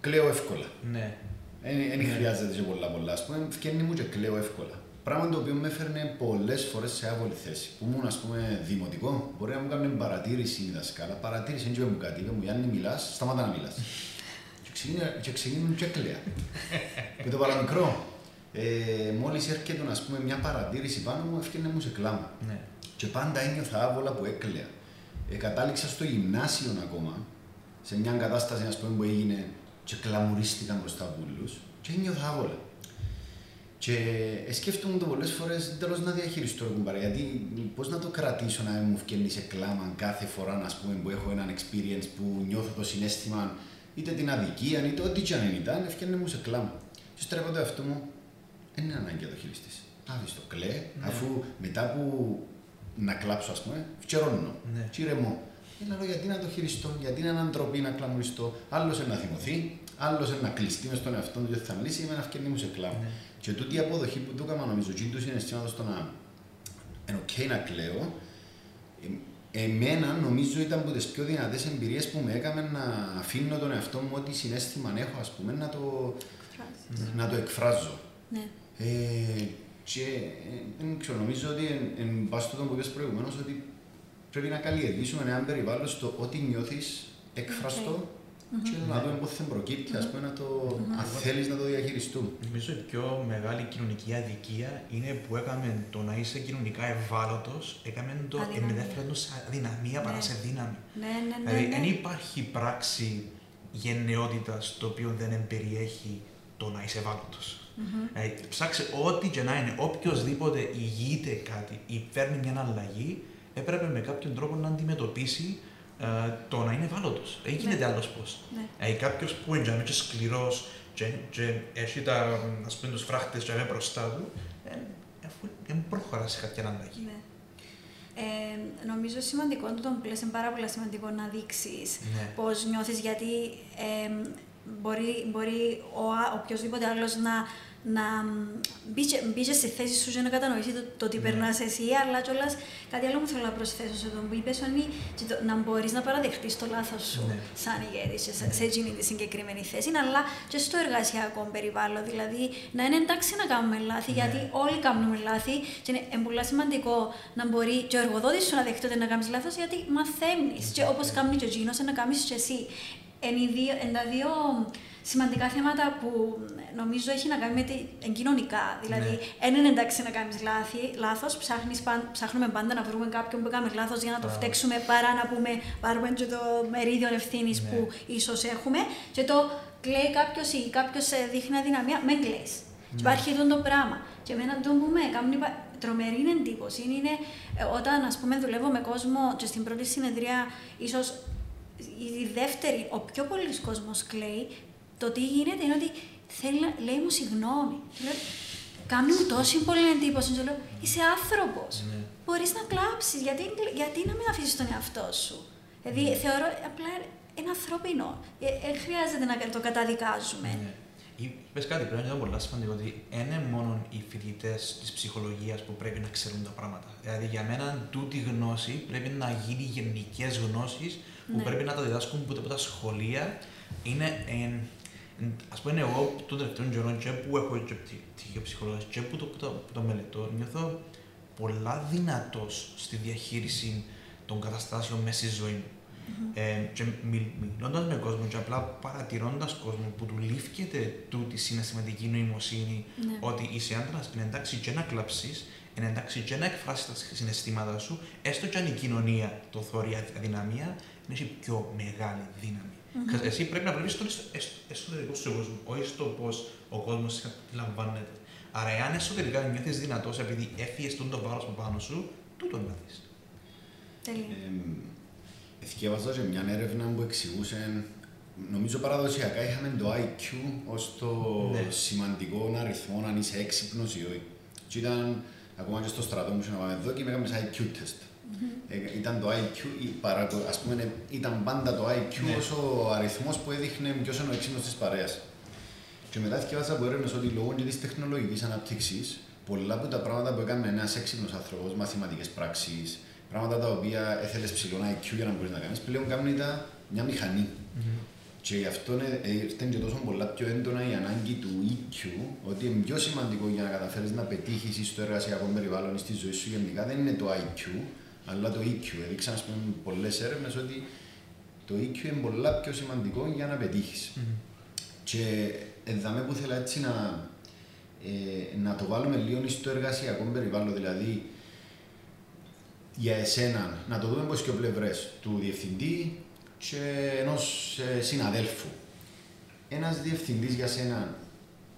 κλαίω εύκολα. Ναι. Δεν Ναι. χρειάζεται και πολλά πολλά. Ας πούμε, φκένει μου και κλαίω εύκολα. Πράγμα το οποίο με έφερνε πολλές φορές σε άβολη θέση. Που ήμουν, ας πούμε, δημοτικό, μπορεί να μου κάνει παρατήρηση η δασκάλα. Παρατήρηση, δεν είπε μου κάτι. Είπε μου, Γιάννη, μιλάς, σταμάτα να μιλάς. και ξεκίνησα- και ξεκίνησε και κλαία. με το παραμικρό. Ε, Μόλις έρχεται, ας πούμε, μια παρατήρηση πάνω μου, έφτιανε μου σε κλάμα. ναι. Και πάντα ένιωθα άβολα που έκλαια. Ε, κατάληξα στο γυμνάσιο ακόμα, σε μια κατάσταση ας πούμε, που έγινε και κλαμουρίστηκα μπροστά από όλους και ένιωθα άβολα. Και ε, σκέφτομαι το πολλές φορές τέλος να διαχειριστώ το κουμπάρε, γιατί πώς να το κρατήσω να μην μου βγαίνει σε κλάμα κάθε φορά ας πούμε, που έχω έναν experience που νιώθω το συνέστημα είτε την αδικία είτε ό,τι και αν ήταν, ευκαιρνέ μου σε κλάμα. Και στρέφω το εαυτό μου, δεν είναι ανάγκη να το χειριστείς. Άφησε το κλαίε, Ναι. αφού μετά που να κλάψω, ας πούμε, φτιαρώνω. Ναι. Και ηρεμώ. Έλα, λέω, γιατί να το χειριστώ, γιατί είναι ανατροπή να κλαμουριστώ. Άλλος να θυμωθεί, άλλος να κλειστεί μες στον εαυτό του και θα μιλήσει, με να φτιάχνει μου σε κλάμα. Ναι. Και τούτη η αποδοχή που του έκανα, νομίζω, και του συναισθήματο στο να είναι οκ να κλαίω, ε, εμένα νομίζω ήταν από τις πιο δυνατές εμπειρίες που με έκαμε να αφήνω τον εαυτό μου ό,τι συνέστημα έχω, ας πούμε, να το, Εκφράζεις. να το εκφράζω. Ναι. Ε, και ε, δεν ξέρω, νομίζω ότι εν, εν πάση στο που είπες προηγουμένως ότι πρέπει να καλλιεργήσουμε ένα περιβάλλον στο ότι νιώθεις εκφραστό και να δούμε πώς θα προκύπτει, ας πούμε, να το, αν θέλεις να το διαχειριστούμε. Νομίζω η πιο μεγάλη κοινωνική αδικία είναι που έκαμε το να είσαι κοινωνικά ευάλωτος, έκαμε το Αδυναμία. ενδέφερε σε αδυναμία παρά Ναι. σε δύναμη. Ναι, ναι, ναι. Δηλαδή, ναι. δεν υπάρχει πράξη γενναιότητας το οποίο δεν εμπεριέχει το να είσαι ευάλωτος. Μμμ. Δηλαδή, ψάξε ό,τι και να είναι, οποιοδήποτε ηγείται κάτι ή φέρνει μια αλλαγή, έπρεπε με κάποιον τρόπο να αντιμετωπίσει ε, το να είναι ευάλωτος. Δεν γίνεται άλλος πώς. Ναι. Δηλαδή, κάποιος που είναι και σκληρός και, και έχει τα, ας πούμε, τους φράχτες και είναι μπροστά του, ε, αφού δεν προχωράς σε κάποια αλλαγή. Ναι. Ε, νομίζω σημαντικό το που λες είναι πάρα πολύ σημαντικό να δείξεις Ναι. πώς νιώθεις γιατί ε, μπορεί, μπορεί ο, α- οποιοδήποτε άλλος να, να μπει, και- μπει και στη θέση σου και να κατανοήσει το, το τι Ναι. περνάς εσύ, αλλά κιόλας κάτι άλλο που θέλω να προσθέσω σε τον που είπες είναι και το, να μπορείς να παραδεχτείς το λάθος σου Ναι. σαν ηγέτης σε, σε εκείνη τη συγκεκριμένη θέση, αλλά και στο εργασιακό περιβάλλον. Δηλαδή να είναι εντάξει να κάνουμε λάθη, Ναι. γιατί όλοι κάνουμε λάθη και είναι ε, πολύ σημαντικό να μπορεί και ο εργοδότης σου να δεχτεί ότι να κάνεις λάθος, γιατί μαθαίνεις. Και όπως κάνει και ο εκείνος, να κάνεις και εσύ. Εν, οι δύο, εν τα δύο σημαντικά θέματα που νομίζω έχει να κάνει με την κοινωνικά. Δηλαδή, δεν είναι εντάξει να κάνεις λάθος, ψάχνουμε πάντα να βρούμε κάποιον που έκανε λάθος για να το φταίξουμε παρά να πούμε πάρουμε και το μερίδιο ευθύνης ναι. που ίσως έχουμε. Και το κλαίει κάποιος ή κάποιος δείχνει αδυναμία, με κλαίει. Ναι. Υπάρχει αυτό το πράγμα. Και εμένα το που με κάνει τρομερή εντύπωση είναι ε, όταν ας πούμε δουλεύω με κόσμο και στην πρώτη συνεδρία ίσως η δεύτερη, ο πιο πολλή κόσμος κλαίει, το τι γίνεται είναι ότι θέλει να λέει μου συγγνώμη. Κάνει μου τόση πολύ εντύπωση. Και λέω, είσαι άνθρωπος. Ναι. Μπορείς να κλάψεις. Γιατί, γιατί να μην αφήσεις τον εαυτό σου; Δηλαδή, ναι. θεωρώ απλά είναι ανθρώπινο. Δεν ε, χρειάζεται να το καταδικάζουμε. Ναι. Είπε κάτι πριν, είναι πολύ σημαντικό ότι είναι μόνο οι φοιτητές της ψυχολογίας που πρέπει να ξέρουν τα πράγματα. Δηλαδή, για μένα, τούτη γνώση πρέπει να γίνει γενικές γνώσεις που ναι. πρέπει να τα διδάσκουν από τα σχολεία. Είναι, Α πούμε, εγώ τον τελευταίο καιρό και που έχω και πτυχίο ψυχολογία και που το, που το, που το μελετώ, νιώθω πολλά δυνατός στη διαχείριση των καταστάσεων μέσα στη ζωή μου. Mm-hmm. Ε, και μιλώντας με κόσμο και απλά παρατηρώντας κόσμο που του λήφκεται τούτη συναισθηματική νοημοσύνη ναι. ότι είσαι άντρας, είναι εντάξει και να κλαψεί, είναι εντάξει και να εκφράσεις τα συναισθήματα σου, έστω και αν η κοινωνία το θεωρεί αδυναμία, έχει πιο μεγάλη δύναμη. Mm-hmm. Εσύ πρέπει να βλέπει τον εσωτερικό σου κόσμο, όχι στο πώς ο κόσμος αντιλαμβάνεται. Άρα, εάν εσωτερικά νιώθεις δυνατός επειδή έφυγες το βάρος από πάνω σου, τούτο να δεις. Τέλεια. Εθιέβαζα και μια έρευνα που εξηγούσε, νομίζω παραδοσιακά είχαμε το IQ ως το ναι. σημαντικό αριθμό αν είσαι έξυπνος ή όχι. Και ήταν, ακόμα και στο στρατό μου, να πάμε εδώ και είχαμε ένα IQ test. Mm-hmm. ήταν το IQ, ας πούμε, ήταν πάντα το IQ ναι. ως ο αριθμός που έδειχνε ποιος είναι ο έξυπνος της παρέας. Και μετά θυκεύασα από έρευνες ότι λόγω και της τεχνολογικής ανάπτυξης, πολλά από τα πράγματα που έκανε ένας έξυπνος άνθρωπος, μαθηματικές πράξεις, πράγματα τα οποία έθελες ψηλό IQ για να μπορείς να κάνεις, πλέον κάνουν τα μια μηχανή. Mm-hmm. Και γι' αυτό ήρθε και τόσο πολλά πιο έντονα η ανάγκη του EQ, ότι είναι πιο σημαντικό για να καταφέρεις να πετύχεις στο εργασιακό περιβάλλον ή στη ζωή σου γενικά δεν είναι το IQ, αλλά το EQ. Έδειξαν ας πούμε, πολλές έρευνες ότι το EQ είναι πολλά πιο σημαντικό για να πετύχεις. Mm-hmm. Και εδώ που θέλω έτσι να, ε, να το βάλουμε λίγο στο εργασιακό περιβάλλον, δηλαδή για εσένα, να το δούμε πως και ο πλευρές του διευθυντή και ενός ε, συναδέλφου. Ένας διευθυντής για σένα,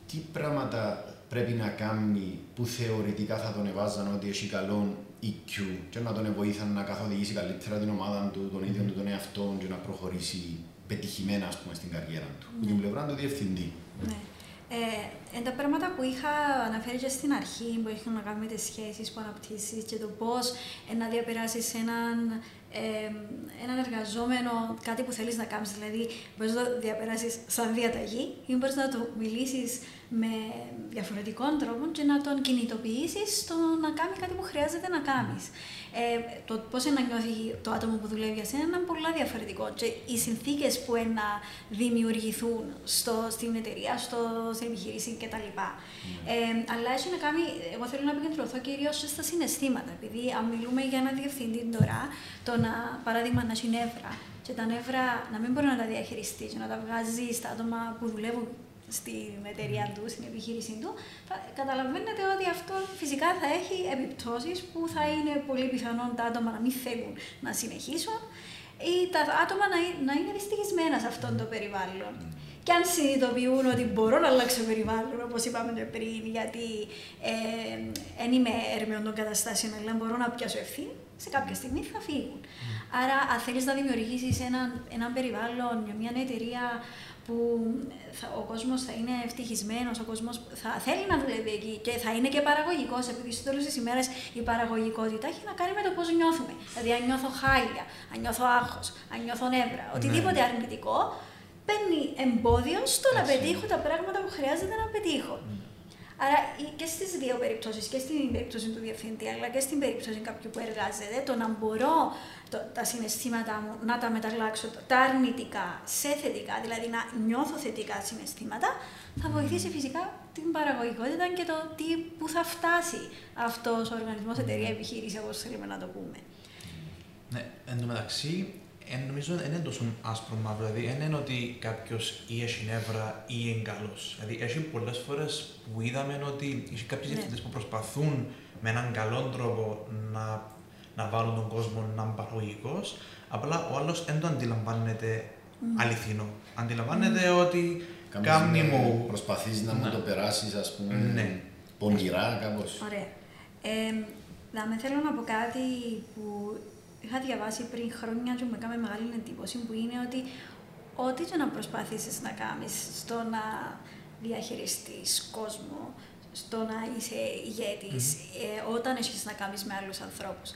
τι πράγματα πρέπει να κάνει που θεωρητικά θα τον εβάζαν ότι έχει καλό EQ και να τον βοήθαν να καθοδηγήσει καλύτερα την ομάδα του, τον ίδιο του τον εαυτό και να προχωρήσει πετυχημένα ας πούμε, στην καριέρα του. Ναι. Την πλευρά του διευθυντή. Ναι. Ε, τα πράγματα που είχα αναφέρει και στην αρχή, που έχουν να κάνουν με τις σχέσεις που αναπτύσσεις και το πώς ε, να διαπεράσει έναν, ε, έναν εργαζόμενο κάτι που θέλεις να κάνεις. Δηλαδή, μπορείς να το διαπεράσεις σαν διαταγή ή μπορείς να το μιλήσεις με διαφορετικών τρόπων και να τον κινητοποιήσεις στο να κάνει κάτι που χρειάζεται να κάνεις. Ε, το πώς να νιώθει το άτομο που δουλεύει για σένα είναι πολύ διαφορετικό. Και οι συνθήκες που να δημιουργηθούν στο, στην εταιρεία, στο, στην επιχείρηση κτλ. Mm. Ε, αλλά έχει να κάνει, εγώ θέλω να επικεντρωθώ κυρίως στα συναισθήματα. Επειδή αν μιλούμε για ένα διευθυντή τώρα, το να, παράδειγμα, να έχει νεύρα και τα νεύρα να μην μπορεί να τα διαχειριστείς και να τα βγάζεις στα άτομα που δουλεύουν στην εταιρεία του, στην επιχείρησή του, θα καταλαβαίνετε ότι αυτό φυσικά θα έχει επιπτώσεις που θα είναι πολύ πιθανόν τα άτομα να μην θέλουν να συνεχίσουν ή τα άτομα να, να είναι δυστυχισμένα σε αυτό το περιβάλλον. Και αν συνειδητοποιούν ότι μπορώ να αλλάξω περιβάλλον, όπως είπαμε πριν, γιατί δεν ε, είμαι έρμεων των καταστάσεων, αλλά μπορώ να πιάσω ευθύνη, σε κάποια στιγμή θα φύγουν. Άρα, αν θέλεις να δημιουργήσεις ένα, ένα περιβάλλον, μια εταιρεία που θα, ο κόσμος θα είναι ευτυχισμένος, ο κόσμος θα θέλει να δουλεύει εκεί και θα είναι και παραγωγικός, επειδή στο τέλος της ημέρας η παραγωγικότητα έχει να κάνει με το πώς νιώθουμε. Δηλαδή, αν νιώθω χάλια, αν νιώθω άγχος, αν νιώθω νεύρα, ναι. οτιδήποτε αρνητικό, παίρνει εμπόδιο στο να πετύχω τα πράγματα που χρειάζεται να πετύχω. Ναι. Άρα και στις δύο περιπτώσεις, και στην περίπτωση του διευθυντή, αλλά και στην περίπτωση κάποιου που εργάζεται, το να μπορώ το, τα συναισθήματά μου να τα μεταλλάξω, τα αρνητικά σε θετικά, δηλαδή να νιώθω θετικά συναισθήματα, θα βοηθήσει φυσικά την παραγωγικότητα και το τι, που θα φτάσει αυτός ο οργανισμός, εταιρεία, επιχείρηση, όπως θέλουμε να το πούμε. Ναι, εν τω μεταξύ, ε, νομίζω δεν είναι τόσο άσπρο μαύρο. Δηλαδή, δεν είναι ότι κάποιος ή έχει νεύρα ή είναι καλός. Δηλαδή, έχει πολλές φορές που είδαμε ότι έχει κάποιες Ναι. διευθυντές που προσπαθούν με έναν καλό τρόπο να, να βάλουν τον κόσμο να είναι παραγωγικός, απλά ο άλλος δεν το αντιλαμβάνεται αληθινό. Αντιλαμβάνεται ότι κάνει μου. Προσπαθείς να μου Ναι. το περάσεις, ας πούμε, Ναι. πονηρά κάπως. Ωραία. Ε, να με θέλω να πω κάτι που είχα διαβάσει πριν χρόνια και μου έκανε μεγάλη εντύπωση που είναι ότι ό,τι και να προσπαθήσεις να κάνεις στο να διαχειριστείς κόσμο, στο να είσαι ηγέτης, ε, όταν έχεις να κάνεις με άλλους ανθρώπους,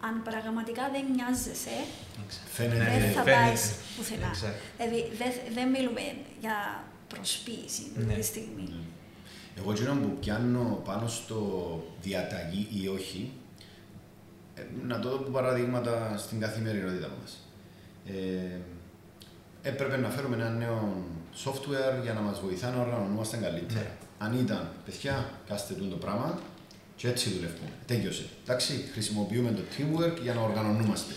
αν πραγματικά δεν μοιάζεσαι, Φαίνεται. δεν θα φαίνεται. πάει πουθενά. Exact. Δηλαδή δεν, δεν μιλούμε για προσποίηση αυτή Ναι. τη στιγμή. Εγώ εκείνο που πιάνω πάνω στο διαταγή ή όχι, ε, να το δω που παραδείγματα στην καθημερινότητα μας. Ε, έπρεπε να φέρουμε ένα νέο software για να μας βοηθά να οργανωνόμαστε καλύτερα. Ναι. Αν ήταν, παιδιά, κάστε τούτο το πράγμα και έτσι δουλεύουμε. Τέλειωσε. Εντάξει, χρησιμοποιούμε το teamwork για να οργανωνόμαστε.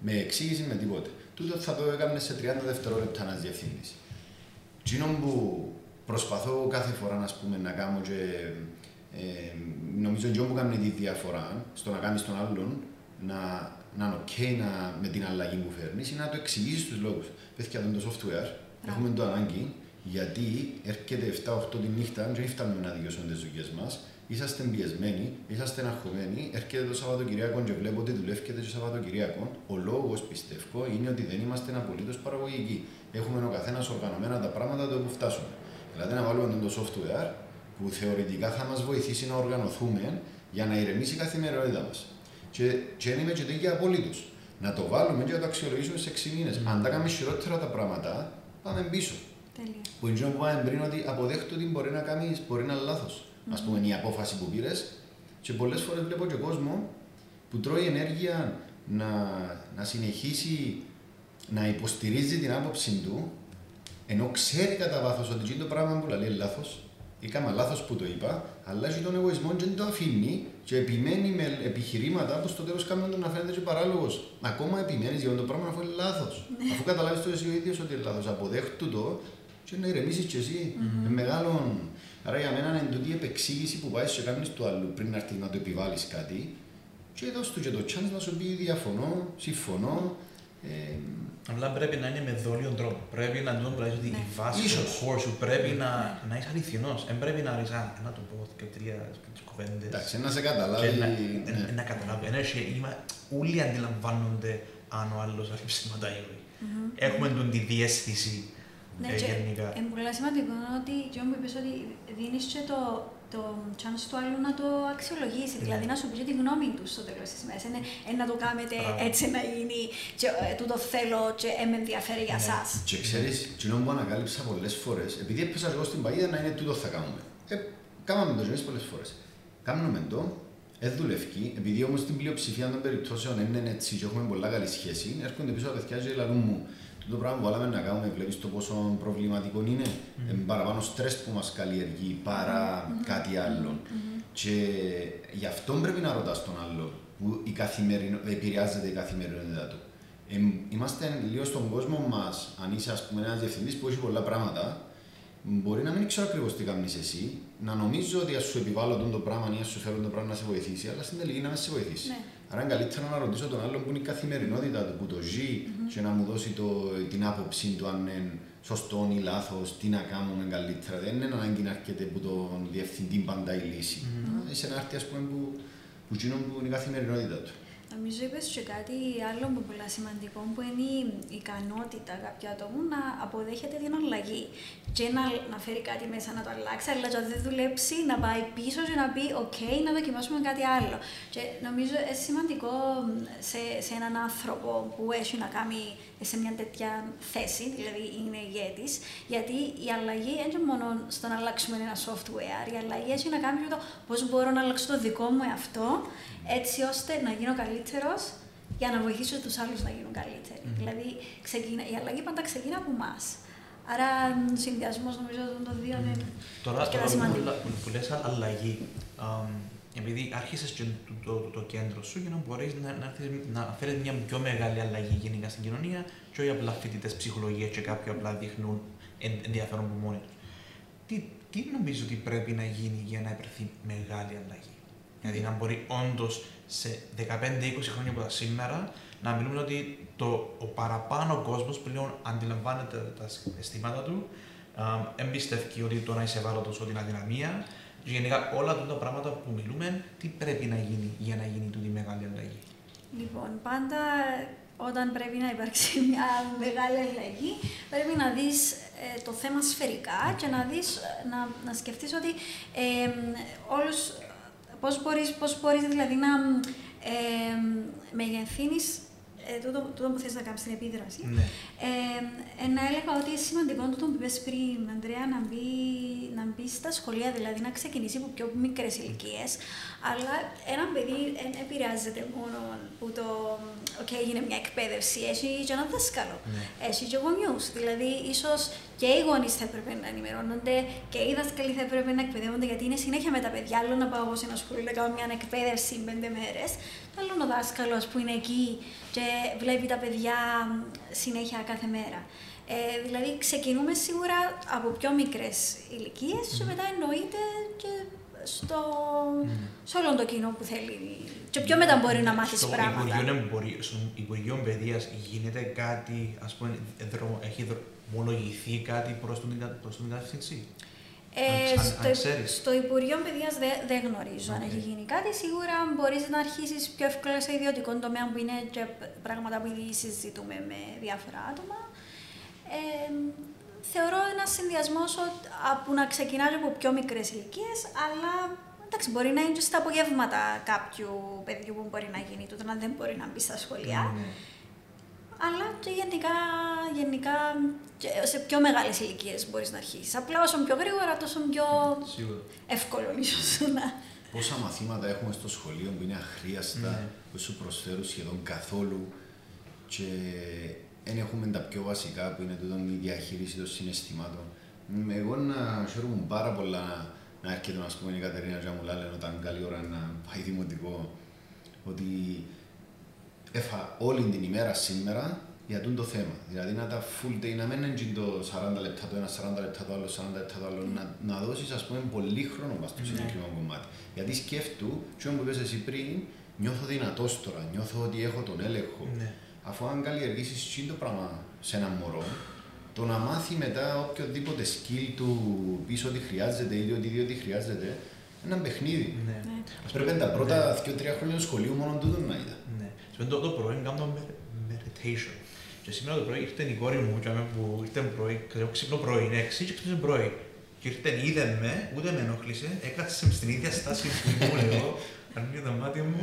Με εξήγηση, με τίποτε. Τούτο θα το έκανες σε 30 δευτερόλεπτα ένας διευθύντη. Τζίνο που προσπαθώ κάθε φορά να, πούμε, να κάνω και ε, νομίζω ότι που κάνει τη διαφορά στο να κάνει τον άλλον να, να είναι ok να, με την αλλαγή που φέρνεις είναι να το εξηγήσεις τους λόγους. Παιδιά, αυτό είναι το software, έχουμε το ανάγκη γιατί έρχεται 7-8 τη νύχτα και δεν φτάνουμε να δικαιώσουμε τις δουλειές μας. Είσαστε πιεσμένοι, είσαστε αγχωμένοι, έρχεται το Σαββατοκυριακό και βλέπω ότι δουλεύετε το Σαββατοκυριακό. Ο λόγος πιστεύω είναι ότι δεν είμαστε απολύτως παραγωγικοί. Έχουμε ο καθένας οργανωμένα τα πράγματα το που φτάσουμε. Δηλαδή να βάλουμε το software που θεωρητικά θα μας βοηθήσει να οργανωθούμε για να ηρεμήσει η καθημερινότητα μας. Και, και δεν είμαι και τέτοια απολύτως. Να το βάλουμε και να το αξιολογήσουμε σε 6 μήνες. Αν τα κάνουμε χειρότερα τα πράγματα, πάμε πίσω. Τέλεια. Που είναι που είπαμε πριν ότι αποδέχεται ότι μπορεί να κάνεις, μπορεί να είναι λάθος. Α πούμε, η απόφαση που πήρες. Και πολλές φορές βλέπω και κόσμος που τρώει ενέργεια να, να συνεχίσει να υποστηρίζει την άποψη του, ενώ ξέρει κατά βάθος ότι το πράγμα που λέει είναι λάθος, ή κάμα λάθος που το είπα, αλλά έχει τον εγωισμό και δεν το αφήνει και επιμένει με επιχειρήματα που στο τέλος κάνουν τον να φαίνεται και παράλογος. Ακόμα επιμένεις για το πράγμα αφού είναι λάθος. Αφού καταλάβεις το εσύ ο ίδιος ότι είναι λάθος, αποδέχτου το και να ηρεμήσεις κι εσύ. Mm-hmm. μεγάλο. Άρα για μένα είναι τούτη η επεξήγηση που πάει σε κάνεις του άλλου πριν να έρθει να το επιβάλλεις κάτι. Και δώσ' του και το chance να σου πει διαφωνώ, συμφωνώ. Ε, Απλά πρέπει να είναι με δόλιο τρόπο. Πρέπει να δούμε δηλαδή ότι η βάση Ίσως. του χώρου σου πρέπει να, να είσαι αληθινός. Δεν πρέπει να ρίξεις να το πω και τρία κουβέντες. εντάξει, να σε Και καταλάβει. να, ναι. να καταλάβει. Ένα έχει- είμα- Όλοι αντιλαμβάνονται αν ο άλλος έχει ψήματα ή όχι. Έχουμε τον τη διέστηση Ναι, ε, και γενικά. είναι πολύ σημαντικό ότι και μου είπες ότι δίνεις και το, το chance του άλλου να το αξιολογήσει, Ναι. δηλαδή να σου πει και τη γνώμη τους στο τέλος της ημέρας. Είναι ε, να το κάνετε Μπράβο. έτσι να γίνει και ε, τούτο θέλω και ε, με ενδιαφέρει για Ναι. σας. Και ξέρεις, κοινό που ανακάλυψα πολλές φορές, επειδή έπεσα εγώ στην παγίδα να είναι τούτο θα κάνουμε. Ε, κάναμε το εμεί πολλές φορές. Κάνουμε το, ε, δουλευκεί, επειδή όμως την πλειοψηφία των περιπτώσεων δεν είναι έτσι και έχουμε πολλά καλή σχέση, έρχονται πίσω τα παιδιά και λαλούν μου. Το πράγμα που βάλαμε να κάνουμε, βλέπεις το πόσο προβληματικό είναι. Mm. παραπάνω στρε που μας καλλιεργεί παρά κάτι άλλο. Και γι' αυτό πρέπει να ρωτάς τον άλλο που η καθημερινο... επηρεάζεται η καθημερινότητά του. Ε, είμαστε λίγο στον κόσμο μας, αν είσαι ας πούμε, ένας διευθυντής που έχει πολλά πράγματα, μπορεί να μην ξέρω ακριβώς τι κάνεις εσύ, να νομίζω ότι ας σου επιβάλλω τον το πράγμα ή ας σου φέρω το πράγμα να σε βοηθήσει, αλλά στην τελική να με σε βοηθήσει. Ναι. Άρα είναι καλύτερα να ρωτήσω τον άλλον που είναι η καθημερινότητα του, που το ζει και να μου δώσει το, την άποψή του αν είναι σωστό ή λάθος, τι να κάνουμε καλύτερα. Δεν είναι ανάγκη να έρχεται από τον διευθυντή πάντα η λύση. Mm-hmm. Είσαι να έρθει ας πούμε, που, που, που, που είναι η καθημερινότητα του. Νομίζω είπες και κάτι άλλο που πολύ σημαντικό που είναι η ικανότητα κάποιου ατόμου να αποδέχεται την αλλαγή και να, να φέρει κάτι μέσα να το αλλάξει, αλλά και αν δεν δουλέψει να πάει πίσω και να πει «ΟΚ, να δοκιμάσουμε κάτι άλλο». Και νομίζω είναι σημαντικό σε, σε έναν άνθρωπο που έχει να κάνει σε μια τέτοια θέση, δηλαδή είναι ηγέτης, γιατί η αλλαγή δεν είναι μόνο στο να αλλάξουμε ένα software, η αλλαγή έχει να κάνει με το πώς μπορώ να αλλάξω το δικό μου εαυτό, έτσι ώστε να γίνω καλύτερος για να βοηθήσω τους άλλους να γίνουν καλύτεροι. Δηλαδή, ξεκίνα, η αλλαγή πάντα ξεκινά από εμάς. Άρα, συνδυασμός νομίζω των δύο είναι Τώρα, αρκετά τώρα που, σημαντικό. που, που λες αλλαγή, αμ, επειδή άρχισες το, το, το, το, κέντρο σου για να μπορείς να, να, να φέρεις μια πιο μεγάλη αλλαγή γενικά στην κοινωνία, και όχι απλά φοιτητές ψυχολογία και κάποιοι απλά δείχνουν ενδιαφέρον από μόνοι τους. Τι, τι νομίζω ότι πρέπει να γίνει για να υπερθεί μεγάλη αλλαγή; Δηλαδή να μπορεί όντως σε 15-20 χρόνια από τα σήμερα να μιλούμε ότι το, ο παραπάνω κόσμος πλέον αντιλαμβάνεται τα αισθήματα του, εμπιστεύει ότι το να είσαι ευάλωτος ότι είναι αδυναμία, γενικά όλα αυτά τα πράγματα που μιλούμε, τι πρέπει να γίνει για να γίνει τούτη μεγάλη αλλαγή; Λοιπόν, πάντα όταν πρέπει να υπάρξει μια μεγάλη αλλαγή, πρέπει να δεις ε, το θέμα σφαιρικά και να, δεις, να, να σκεφτείς ότι ε, όλους, πώς μπορείς, πώς μπορείς δηλαδή να ε, μεγεθύνεις ε, τούτο, τούτο που θες να κάνεις στην επίδραση. Ναι. Ε, ε, να έλεγα ότι είναι σημαντικό το που είπες πριν, Αντρέα, να μπει, να μπει στα σχολεία, δηλαδή να ξεκινήσει από πιο μικρές ηλικίες, αλλά ένα παιδί δεν επηρεάζεται μόνο που το okay, έγινε μια εκπαίδευση, έχει και ένα δάσκαλο, ναι. έχει και γονιούς, δηλαδή ίσως και οι γονείς θα έπρεπε να ενημερώνονται και οι δάσκαλοι θα έπρεπε να εκπαιδεύονται γιατί είναι συνέχεια με τα παιδιά. Άλλο να πάω εγώ σε ένα σχολείο να κάνω μια εκπαίδευση πέντε μέρες. Άλλο ο δάσκαλο που είναι εκεί και βλέπει τα παιδιά συνέχεια κάθε μέρα. Ε, δηλαδή, ξεκινούμε σίγουρα από πιο μικρές ηλικίες mm. και μετά εννοείται και στο, mm. σε όλο το κοινό που θέλει. Και πιο μετά μπορεί να μάθεις πράγματα. Στο Υπουργείο Παιδείας γίνεται κάτι, ας πούμε, έχει ομολογηθεί κάτι προς την κατεύθυνση; Ε, αν, στο, αν στο Υπουργείο Παιδείας δεν δε γνωρίζω okay. αν έχει γίνει κάτι. Σίγουρα μπορείς να αρχίσεις πιο εύκολα σε ιδιωτικό τομέα που είναι και πράγματα που ήδη συζητούμε με διάφορα άτομα. Ε, θεωρώ ένα συνδυασμό που να ξεκινάει από πιο μικρές ηλικίες, αλλά εντάξει, μπορεί να είναι και στα απογεύματα κάποιου παιδιού που μπορεί να γίνει τούτο, να δεν μπορεί να μπει στα σχολεία. Mm αλλά και γενικά, γενικά σε πιο μεγάλες ηλικίες μπορείς να αρχίσεις. Απλά όσο πιο γρήγορα, τόσο πιο Σίγουρα. εύκολο ίσως να. Πόσα μαθήματα έχουμε στο σχολείο που είναι αχρίαστα, ναι. που σου προσφέρουν σχεδόν καθόλου και δεν έχουμε τα πιο βασικά που είναι τούτο η διαχείριση των συναισθημάτων. Εγώ να χαίρομαι πάρα πολλά να έρχεται να πούμε η Κατερίνα και μου λένε όταν καλή ώρα να πάει δημοτικό ότι έφα όλη την ημέρα σήμερα για το θέμα. Δηλαδή να τα full day, να μην είναι το 40 λεπτά το ένα, 40 λεπτά το άλλο, 40 λεπτά το άλλο, να, να δώσεις ας πούμε πολύ χρόνο μα στο ναι. συγκεκριμένο κομμάτι. Γιατί σκέφτου, τι που είπες εσύ πριν, νιώθω δυνατός τώρα, νιώθω ότι έχω τον έλεγχο. Ναι. Αφού αν καλλιεργήσεις τι το πράγμα σε ένα μωρό, το να μάθει μετά οποιοδήποτε skill του πίσω ότι χρειάζεται ή ότι διότι χρειάζεται, ένα παιχνίδι. Ναι. ναι. Πρέπει τα πρώτα 2-3 ναι. χρόνια του σχολείου μόνο τούτο να είδα. Ναι. Το, το πρωί κάνω meditation. Και σήμερα το πρωί ήρθε η κόρη μου και που ήρθε πρωί, ξέρω, ξύπνο πρωί, είναι έξι και ξύπνησε πρωί. Και ήρθε, είδε με, ούτε με ενόχλησε, έκατσε στην ίδια στάση που ήμουν εγώ, ανοίγει τα μάτια μου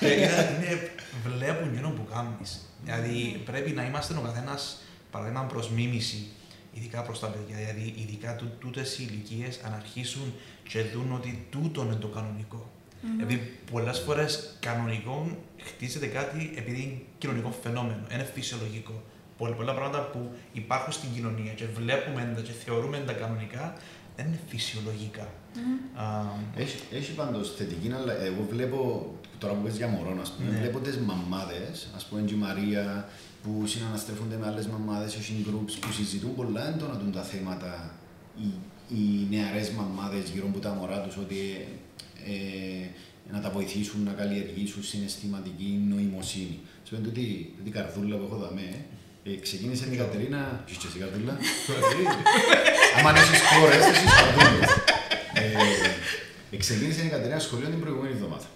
και είναι, βλέπουν γίνον που κάνεις. Δηλαδή πρέπει να είμαστε ο καθένας παράδειγμα προς μίμηση, ειδικά προς τα παιδιά, δηλαδή ειδικά τούτες οι ηλικίες αν αρχίσουν και δουν ότι τούτο είναι το κανονικό. Mm-hmm. Επειδή πολλές φορές κανονικό χτίζεται κάτι επειδή είναι κοινωνικό φαινόμενο, είναι φυσιολογικό. Πολλά, πολλά πράγματα που υπάρχουν στην κοινωνία και βλέπουμε τα και θεωρούμε τα κανονικά δεν είναι φυσιολογικά. Mm. Um, έχει, έχει πάντως θετική, αλλά εγώ βλέπω τώρα που πες για μωρό, ας πούμε, ναι. βλέπω τις μαμάδες, ας πούμε, η Μαρία, που συναναστρέφονται με άλλες μαμάδες, έχει groups που συζητούν πολλά έντονα τα θέματα. Οι, οι νεαρές μαμάδες γύρω από τα μωρά τους, ότι ε, να τα βοηθήσουν να καλλιεργήσουν συναισθηματική νοημοσύνη. Σημαίνει ότι η καρδούλα που έχω δαμέ, ε, ξεκίνησε η Κατερίνα. Τι και εσύ καρδούλα. Αν έχεις χώρες, έχεις καρδούλες. Ε, ξεκίνησε η Κατερίνα σχολείο την προηγούμενη εβδομάδα.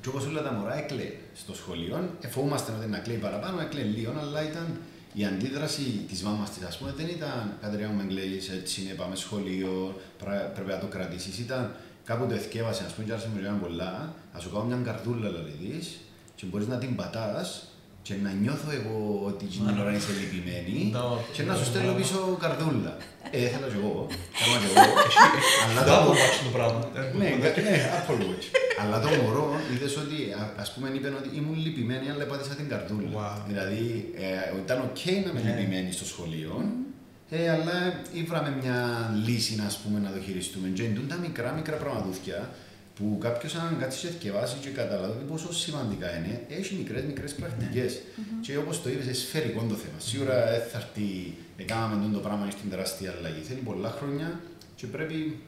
Και όπως όλα τα μωρά έκλαιε στο σχολείο, εφοβούμαστε ότι να κλαίει παραπάνω, έκλαιε λίγο, αλλά ήταν η αντίδραση της μάμας της, ας πούμε, δεν ήταν Κατερίνα μου εγκλέει έτσι, πάμε σχολείο, πρέπει να το κρατήσεις. Ήταν κάπου το εθκεύασε, ας πούμε, και άρεσε με πολλά, α σου κάνω μια καρδούλα δηλαδή, και μπορείς να την πατάς και να νιώθω εγώ ότι την ώρα είσαι λυπημένη και να σου στέλνω πίσω καρδούλα. Ε, θέλω κι εγώ, θέλω κι εγώ. Αλλά το το πράγμα. Ναι, ναι, Apple Watch. Αλλά το μωρό είδες ότι, ας πούμε, είπε ότι ήμουν λυπημένη, αλλά πάτησα την καρδούλα. Δηλαδή, ε, ήταν οκ να είμαι ναι. λυπημένη στο σχολείο, ε, αλλά ήβραμε μια λύση να, πούμε, να το χειριστούμε. Και είναι τα μικρά μικρά πραγματούδια που κάποιος αν κάτσει και διαβάσει και καταλάβει πόσο σημαντικά είναι, έχει μικρές μικρές πρακτικές. Και όπως το είπες, σφαιρικό το θέμα. Σίγουρα δεν θα έρθει, έκαναμε το πράγμα στην τεράστια αλλαγή. Θέλει πολλά χρόνια και πρέπει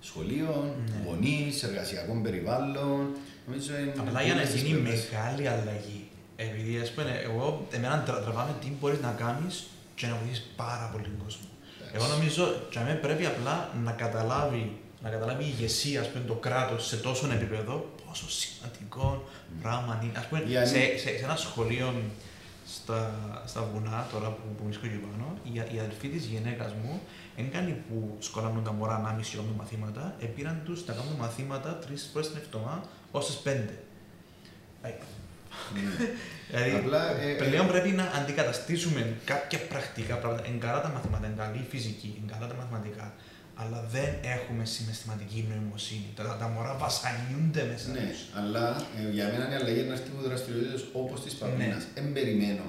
σχολείο, ναι. γονείς, εργασιακό περιβάλλον. Νομίζω Απλά για να γίνει μεγάλη αλλαγή. Επειδή ας πούμε, εγώ εμένα τραβάμε τι μπορείς να κάνεις και να βοηθήσει πάρα πολύ κόσμο. Εγώ νομίζω ότι πρέπει απλά να καταλάβει να καταλάβει η ηγεσία, πούμε, το κράτος σε τόσο επίπεδο, πόσο σημαντικό mm. πράγμα είναι. Α πούμε, σε, σε, σε, ένα σχολείο στα, στα βουνά, τώρα που, που βρίσκω εκεί πάνω, η, η αδελφή της γυναίκας μου έκανε που σκολάνουν τα μωρά να μισή ώρα μαθήματα, επήραν τους να κάνουν μαθήματα τρεις φορές την εβδομάδα ως τις πέντε. Δηλαδή, Απλά, ε, πλέον ε, πρέπει να αντικαταστήσουμε κάποια πρακτικά πράγματα. Εγκαλά τα μαθήματα, εγκαλή φυσική, εγκαλά τα μαθηματικά αλλά δεν έχουμε συναισθηματική νοημοσύνη. Τα, τα μωρά βασανιούνται μέσα Ναι, τους. αλλά ε, για μένα η αλλαγή είναι αυτή που δραστηριότητες όπως της Παπίνας. Ναι. Δεν περιμένω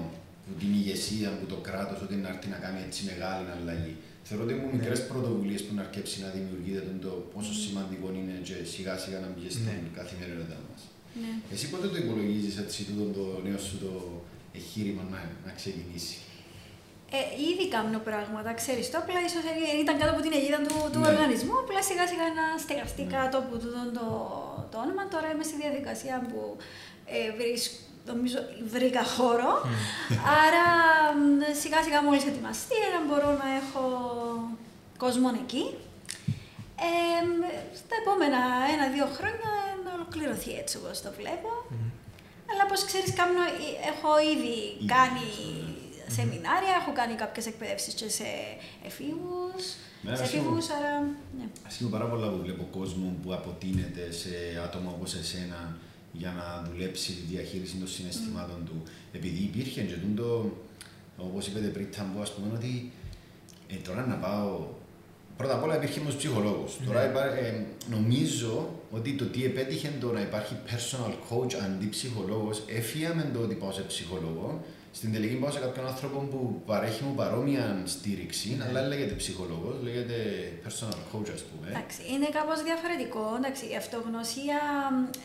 την ηγεσία, που το κράτος, ότι να έρθει να κάνει έτσι μεγάλη αλλαγή. Θεωρώ ότι έχουν ναι. μικρές πρωτοβουλίες που να αρκέψει να δημιουργείται το πόσο σημαντικό είναι και σιγά σιγά να μπει στην ναι. καθημερινότητά μας. Ναι. Εσύ πότε το υπολογίζεις έτσι το νέο σου το εγχείρημα να, να ξεκινήσει; Ε, ήδη κάνω πράγματα, ξέρεις το, απλά ίσως ήταν κάτω από την αιγίδα του, του ναι. οργανισμού, απλά σιγά σιγά να στεγαστεί ναι. κάτω από το, το, το, όνομα. Τώρα είμαι στη διαδικασία που ε, βρίσκω νομίζω βρήκα χώρο. Άρα σιγά σιγά μόλις ετοιμαστεί να μπορώ να έχω κόσμο εκεί. Ε, στα επόμενα ένα-δύο χρόνια να ολοκληρωθεί έτσι όπως το βλέπω. Αλλά όπως ξέρεις κάνω, έχω ήδη κάνει σεμινάρια, έχω κάνει κάποιες εκπαιδεύσεις και σε εφήβους, σε εφήβους, άρα ναι. Ασχήμω πάρα πολλά που βλέπω κόσμο που αποτείνεται σε άτομα όπως εσένα για να δουλέψει τη διαχείριση των συναισθημάτων mm. του. Επειδή υπήρχε και το, όπως είπατε πριν, που ας πούμε ότι ε, τώρα να πάω. Πρώτα απ' όλα υπήρχε όμω ψυχολόγος. Mm. Τώρα ε, νομίζω ότι το τι επέτυχε το να υπάρχει personal coach αντί ψυχολόγο, έφυγαμε το ότι πάω σε ψυχολόγο στην τελική πάω σε κάποιον άνθρωπο που παρέχει μου παρόμοια στήριξη, ναι. αλλά λέγεται ψυχολόγος, λέγεται personal coach, ας πούμε. Εντάξει, είναι κάπως διαφορετικό. Εντάξει, η αυτογνωσία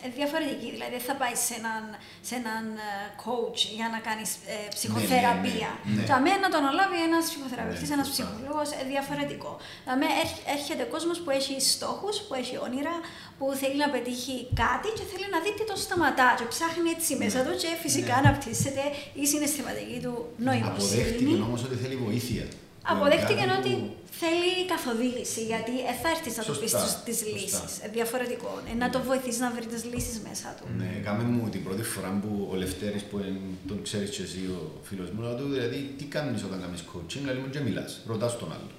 είναι διαφορετική. Δηλαδή, δεν θα πάει σε έναν, σε έναν ε, coach για να κάνεις ε, ψυχοθεραπεία. Ναι, ναι, ναι. Για μένα να τον αναλάβει ένας ψυχοθεραπευτής, ναι, ένας ψυχολόγος, ε, διαφορετικό. Δηλαδή, έρχεται κόσμος που έχει στόχους, που έχει όνειρα, που θέλει να πετύχει κάτι και θέλει να δει τι το σταματά. Και ψάχνει έτσι μέσα του και φυσικά να πτήσεται η συναισθηματική του νοημοσύνη. Αποδέχτηκε όμως ότι θέλει βοήθεια. Αποδέχτηκε ότι θέλει καθοδήγηση, γιατί θα έρθει να του πεις τι λύσεις. Ε, διαφορετικό. Ε, να το βοηθήσει να βρεις τις λύσεις μέσα του. Ναι, κάμε μου την πρώτη φορά που ο Λευτέρης, που τον ξέρεις και εσύ ο φίλος μου, του δηλαδή τι κάνεις όταν κάνεις coaching, δηλαδή μου και μιλάς. Ρωτάς τον άλλο.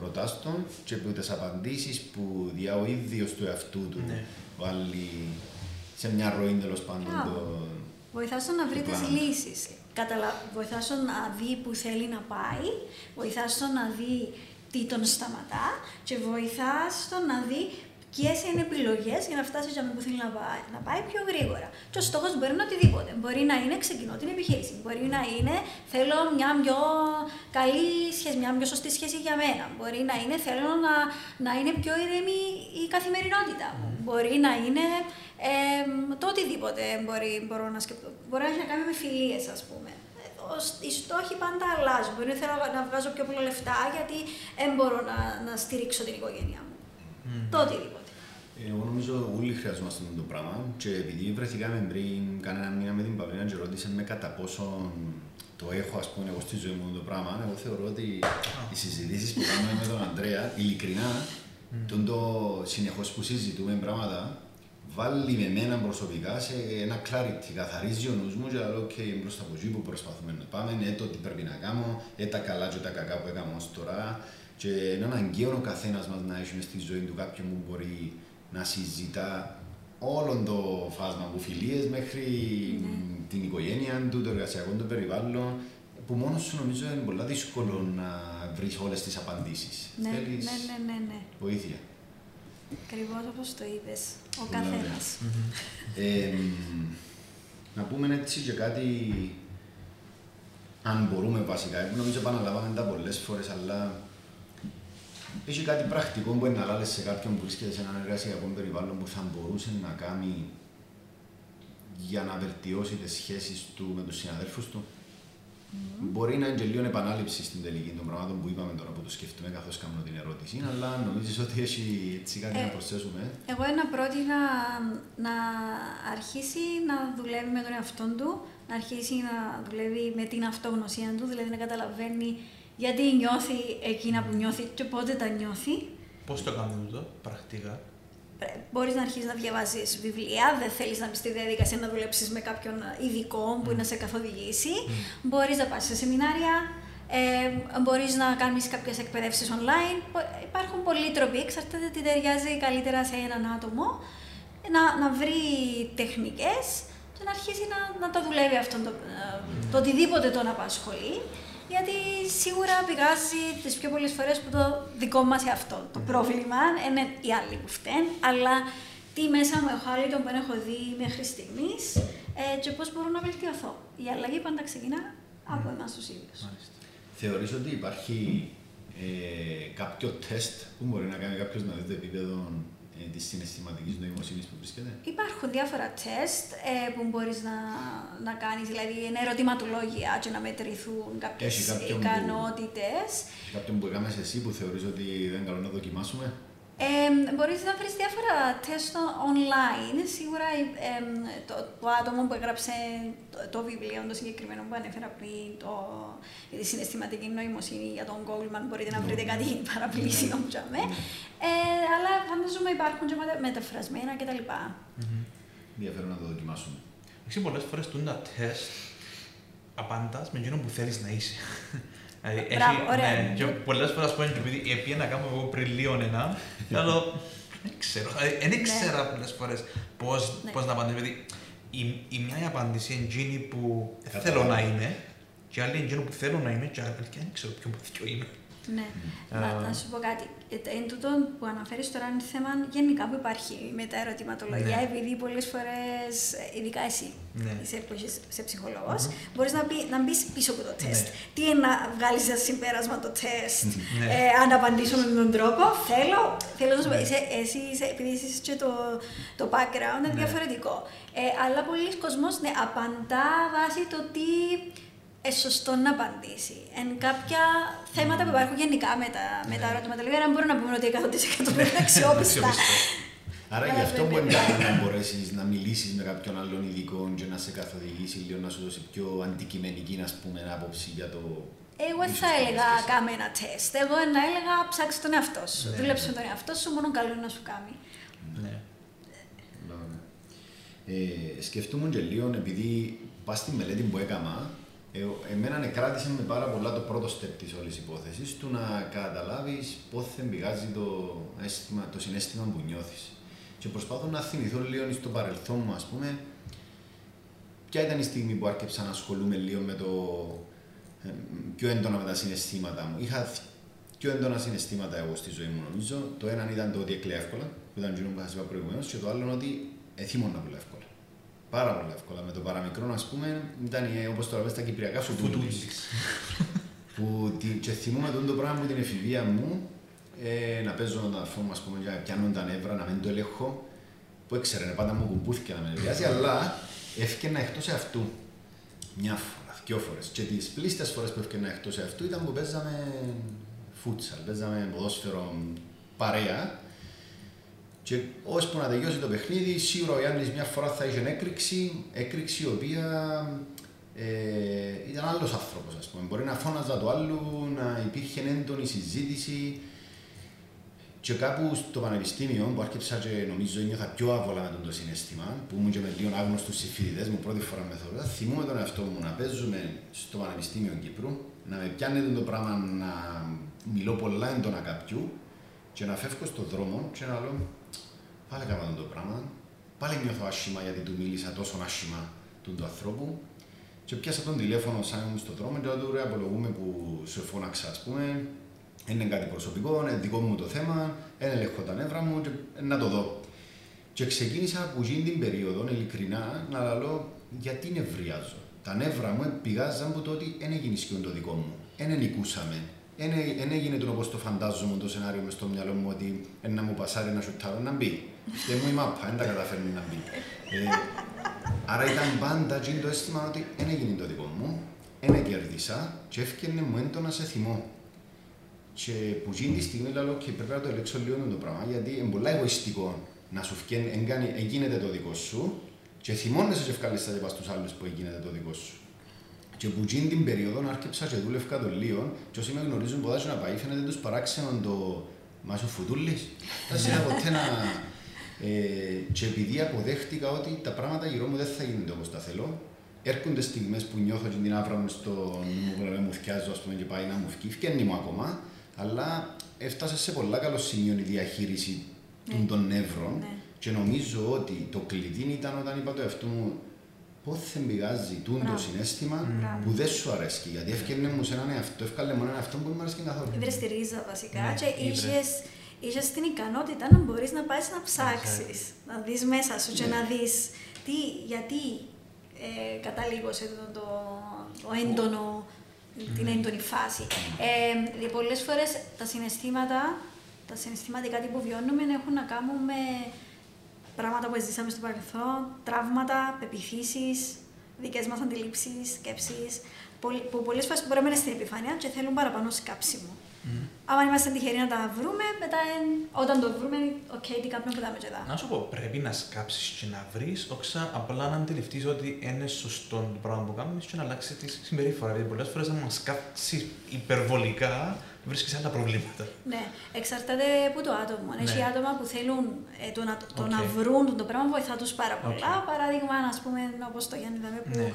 Ρωτάς τον και από τις απαντήσεις που διά ο ίδιος του εαυτού του ναι. βάλει σε μια ροή τέλος πάντων. Το... Βοηθάς τον να βρει τις λύσεις καταλα... βοηθάς τον να δει που θέλει να πάει, βοηθάς τον να δει τι τον σταματά και βοηθάς τον να δει ποιε είναι επιλογέ για να φτάσει για που θέλει να πάει, να πάει πιο γρήγορα. Και ο στόχος μπορεί να είναι οτιδήποτε. Μπορεί να είναι ξεκινώ την επιχείρηση. Μπορεί να είναι θέλω μια πιο καλή σχέση, μια πιο σωστή σχέση για μένα. Μπορεί να είναι θέλω να, να είναι πιο ήρεμη η καθημερινότητα μου. Μπορεί να είναι ε, το οτιδήποτε μπορεί, μπορώ να σκεφτώ. Μπορεί να έχει να κάνει με φιλίες, ας πούμε. Οι στόχοι πάντα αλλάζουν. Μπορεί να θέλω να βγάζω πιο πολλά λεφτά γιατί δεν μπορώ να, να στηρίξω την οικογένειά μου. Mm. Το οτιδήποτε. Εγώ νομίζω όλοι χρειαζόμαστε αυτό το πράγμα. Και επειδή βρεθήκαμε πριν κανένα μήνα με την Παυλίνα και ρώτησε με κατά πόσο το έχω ας πούμε εγώ στη ζωή μου το πράγμα, εγώ θεωρώ ότι οι συζητήσεις που κάνουμε με τον Αντρέα, ειλικρινά, mm. τον το συνεχώς που συζητούμε πράγματα, βάλει με μένα προσωπικά σε ένα clarity, καθαρίζει ο νους μου και λέω ok, μπροστά από εκεί που προσπαθούμε να πάμε, ναι το τι πρέπει να κάνω, ε τα καλά και τα κακά που έκαμε ως τώρα και είναι αναγκαίο ο καθένας μας να έχει στη ζωή του κάποιον που μπορεί να συζητά όλο το φάσμα από φιλίες μέχρι ναι. την οικογένεια του, το εργασιακό του περιβάλλον, που μόνος σου νομίζω είναι πολύ δύσκολο να βρεις όλες τις απαντήσεις. Ναι, ναι, ναι, ναι, ναι. Βοήθεια. Ακριβώς όπως το είπες. Ο καθένας. Ε, να πούμε έτσι και κάτι. Αν μπορούμε βασικά, νομίζω επαναλάβαμε τα πολλές φορές, αλλά έχει κάτι πρακτικό που είναι να σε κάποιον που βρίσκεται σε έναν εργασιακό περιβάλλον που θα μπορούσε να κάνει για να βελτιώσει τις σχέσεις του με τους συναδέλφους του; Mm. Μπορεί να είναι και λίγο επανάληψη στην τελική των πραγμάτων που είπαμε τώρα που το σκεφτούμε καθώς κάνουμε την ερώτηση, αλλά νομίζεις ότι έχει έτσι κάτι ε, να προσθέσουμε; Εγώ ένα πρότεινα να αρχίσει να δουλεύει με τον εαυτό του, να αρχίσει να δουλεύει με την αυτογνωσία του, δηλαδή να καταλαβαίνει γιατί νιώθει εκείνα που νιώθει και πότε τα νιώθει. Πώς το κάνουμε αυτό πρακτικά; Ε, Μπορείς να αρχίσεις να διαβάζεις βιβλία, δεν θέλεις να μπεις στη διαδικασία να δουλέψεις με κάποιον ειδικό που mm. να σε καθοδηγήσει. Mm. Μπορείς να πας σε σεμινάρια, ε, μπορείς να κάνεις κάποιες εκπαιδεύσεις online. Υπάρχουν πολλοί τρόποι, εξαρτάται τι ταιριάζει καλύτερα σε έναν άτομο, να, να βρει τεχνικές και να αρχίσει να, να το δουλεύει αυτό το, ε, το οτιδήποτε τον απασχολεί. Γιατί σίγουρα πηγάζει τις πιο πολλές φορές που το δικό μας αυτό το πρόβλημα. Είναι οι άλλοι που φταίνουν, αλλά τι μέσα μου έχω άλλο που έχω δει μέχρι στιγμής ε, και πώς μπορώ να βελτιωθώ. Η αλλαγή πάντα ξεκινά από εμάς τους ίδιους. Θεωρείς ότι υπάρχει ε, κάποιο τεστ που μπορεί να κάνει κάποιος να δει το επίπεδο ε, της συναισθηματικής νοημοσύνης που βρίσκεται. Υπάρχουν διάφορα τεστ ε, που μπορείς να, να κάνεις, δηλαδή είναι ερωτηματολόγια και να μετρηθούν κάποιες ικανότητες. Έχει κάποιον που έκαμε εσύ που θεωρείς ότι δεν είναι καλό να δοκιμάσουμε; Ε, μπορείς να βρεις διάφορα τεστ online. Σίγουρα ε, το, το, άτομο που έγραψε το, το, βιβλίο, το συγκεκριμένο που ανέφερα πριν, το, για τη συναισθηματική νοημοσύνη για τον Goldman, μπορείτε να βρείτε ναι. κάτι παραπλήσιο, ναι. ε, αλλά φαντάζομαι υπάρχουν και μεταφρασμένα κτλ. Ενδιαφέρον να το δοκιμάσουμε. Έχει πολλές φορές τα τεστ απαντάς με εκείνο που θέλεις να είσαι. Δηλαδή, Μπράβο, ωραία. Ναι, και πολλές φορές πω επειδή επειδή να κάνω εγώ πριν λίγο ένα, αλλά δεν ξέρω, δεν ναι. ξέρω πολλές φορές πώς, ναι. πώς να απαντήσω, δηλαδή η, η μια απάντηση είναι εκείνη που θέλω να είμαι και άλλη είναι εκείνη που θέλω να είμαι και άλλη δεν ξέρω ποιο που είμαι. Ναι. Να, να σου πω κάτι. Ε, εν τούτο που αναφέρεις τώρα είναι θέμα γενικά που υπάρχει με τα ερωτηματολογία, ναι. επειδή πολλές φορές, ειδικά εσύ, ναι. είσαι, που είσαι, είσαι ψυχολόγος, mm-hmm. μπορείς να, πει, να μπεις πίσω από το ναι. τεστ. Ναι. Τι είναι να βγάλεις σαν συμπέρασμα το τεστ, ναι. ε, αν απαντήσω με τον τρόπο. Θέλω, θέλω να σου πω, ναι. εσύ, επειδή είσαι και το, το background είναι διαφορετικό. Ε, αλλά πολλοί κόσμοι ναι, απαντά βάσει το τι ε, σωστό να απαντήσει. Εν κάποια θέματα που υπάρχουν γενικά με τα, με τα ερωτηματολόγια, δεν μπορούμε να πούμε ότι 100% είναι αξιόπιστα. Άρα γι' αυτό μπορεί να μπορέσεις να μιλήσεις με κάποιον άλλον ειδικό και να σε καθοδηγήσει λίγο, να σου δώσει πιο αντικειμενική ας πούμε, άποψη για το. Εγώ θα έλεγα κάμε ένα τεστ. Εγώ να έλεγα ψάξει τον εαυτό σου. Ναι, Δούλεψε ναι. τον εαυτό σου, μόνο καλό είναι να σου κάνει. Ναι. Ε, σκεφτούμε και λίγο, επειδή πας στη μελέτη που έκανα, ε, εμένα ναι, κράτησε με πάρα πολλά το πρώτο step της όλης υπόθεσης του να καταλάβεις πότε πηγάζει το, αίσθημα, το συνέστημα που νιώθεις. Και προσπαθώ να θυμηθώ λίγο στο παρελθόν μου, ας πούμε, ποια ήταν η στιγμή που άρχισα να ασχολούμαι λίγο με το ε, πιο έντονα με τα συναισθήματα μου. Είχα πιο έντονα συναισθήματα εγώ στη ζωή μου, νομίζω. Το ένα ήταν το ότι έκλαια εύκολα, που ήταν το που σα είπα προηγουμένως, και το άλλο ότι εθίμωνα πολύ εύκολα πάρα πολύ εύκολα. Με το παραμικρό, ας πούμε, ήταν όπως το λέμε στα κυπριακά φουτούλης. που και θυμούμαι το πράγμα με την εφηβεία μου, ε, να παίζω τον αδερφό μου, ας πούμε, για πιάνω τα νεύρα, να μην το ελέγχω. Που έξερε, πάντα μου κουμπούθηκε να με νευριάζει, αλλά έφυγαινα εκτός αυτού. Μια φορά, δυο φορές. Και τις πλήστες φορές που έφυγαινα εκτός αυτού ήταν που παίζαμε φούτσαλ, παίζαμε ποδόσφαιρο παρέα και ώσπου να τελειώσει το παιχνίδι, σίγουρα ο Γιάννης μια φορά θα είχε έκρηξη, έκρηξη η οποία ε, ήταν άλλος άνθρωπος, ας πούμε. Μπορεί να φώναζα το άλλο, να υπήρχε έντονη συζήτηση. Και κάπου στο πανεπιστήμιο που άρχισα και νομίζω νιώθα πιο άβολα με το συνέστημα, που ήμουν και με λίγο άγνωστους συμφιλητές μου πρώτη φορά με θεωρώ, θυμούμαι τον εαυτό μου να παίζουμε στο Πανεπιστήμιο Κύπρου, να με πιάνει το πράγμα να μιλώ πολλά έντονα κάποιου και να φεύγω στον δρόμο και να λέω Πάλι έκανα το πράγμα. Πάλι νιώθω άσχημα γιατί του μίλησα τόσο άσχημα του, του ανθρώπου. Και πιάσα τον τηλέφωνο σαν ήμουν στον δρόμο και του ρε απολογούμε που σε φώναξα, ας πούμε. Είναι κάτι προσωπικό, είναι δικό μου το θέμα, δεν ελέγχω τα νεύρα μου και να το δω. Και ξεκίνησα από εκείνη την περίοδο, ειλικρινά, να λέω γιατί νευριάζω; Τα νεύρα μου πηγάζαν από το ότι δεν έγινε το δικό μου. Δεν νικούσαμε δεν έγινε το όπως το φαντάζομαι το σενάριο μες στο μυαλό μου ότι ένα μου πασάρει να σουτάρω να μπει. Και μου η μάπα, δεν τα καταφέρνει να μπει. Ε, άρα ήταν πάντα το αίσθημα ότι δεν έγινε το δικό μου, δεν κέρδισα και έφυγε μου έντονα σε θυμό. Και που γίνει τη στιγμή λέω και πρέπει να το ελέγξω λίγο το πράγμα, γιατί είναι πολύ εγωιστικό να σου φτιάξει, έγινε το δικό σου και θυμώνεσαι και ευκάλεσαι τα στους άλλους που έγινε το δικό σου. Και που γίνει την περίοδο άρχισα και δούλευκα το λίγο και όσοι με γνωρίζουν ποδά να πάει φαίνεται τους παράξενο το «Μα σου φουτούλης». Δεν σε ποτέ να... Ε, και επειδή αποδέχτηκα ότι τα πράγματα γύρω μου δεν θα γίνονται όπως τα θέλω, έρχονται στιγμές που νιώθω και την άβρα μου στο μου, μου θυκιάζω ας πούμε, και πάει να μου φκεί, φκένει μου ακόμα, αλλά έφτασε σε πολλά καλό σημείο η διαχείριση ναι. των νεύρων ναι. και νομίζω ότι το κλειδί ήταν όταν είπα το εαυτό μου πώ θα πηγάζει το συνέστημα που δεν σου αρέσει. Γιατί έφτιανε μου σε έναν εαυτό, έφκαλε μόνο έναν εαυτό που δεν μου αρέσει καθόλου. Βρε τη ρίζα βασικά ναι, και είχες την ικανότητα να μπορείς να πάεις να ψάξεις, να δεις μέσα σου και να δεις γιατί ε, καταλήγω σε το, το, το έντονο την έντονη φάση. Ε, δηλαδή πολλές φορές τα συναισθήματα, τα συναισθηματικά που βιώνουμε έχουν να κάνουν με πράγματα που ζήσαμε στο παρελθόν, τραύματα, πεποιθήσεις, δικές μας αντιλήψεις, σκέψεις, που πολλές φορές μπορεί να είναι στην επιφάνεια και θέλουν παραπάνω σκάψιμο. Mm. Αν είμαστε τυχεροί να τα βρούμε, μετά όταν το βρούμε, OK, okay, τι κάνουμε που τα μετά. Να σου πω, πρέπει να σκάψεις και να βρεις, όχι απλά να αντιληφθείς ότι είναι σωστό το πράγμα που κάνουμε και να αλλάξει τη συμπεριφορά. Γιατί πολλές φορές, αν μα σκάψεις υπερβολικά, βρίσκεις άλλα προβλήματα. Ναι, εξαρτάται από το άτομο. Αν ναι. έχει άτομα που θέλουν ε, το, να, το okay. να βρουν το πράγμα, βοηθά τους πάρα πολλά. Okay. Παράδειγμα, α πούμε, όπως το Γιάννη Δαμέ, που ναι.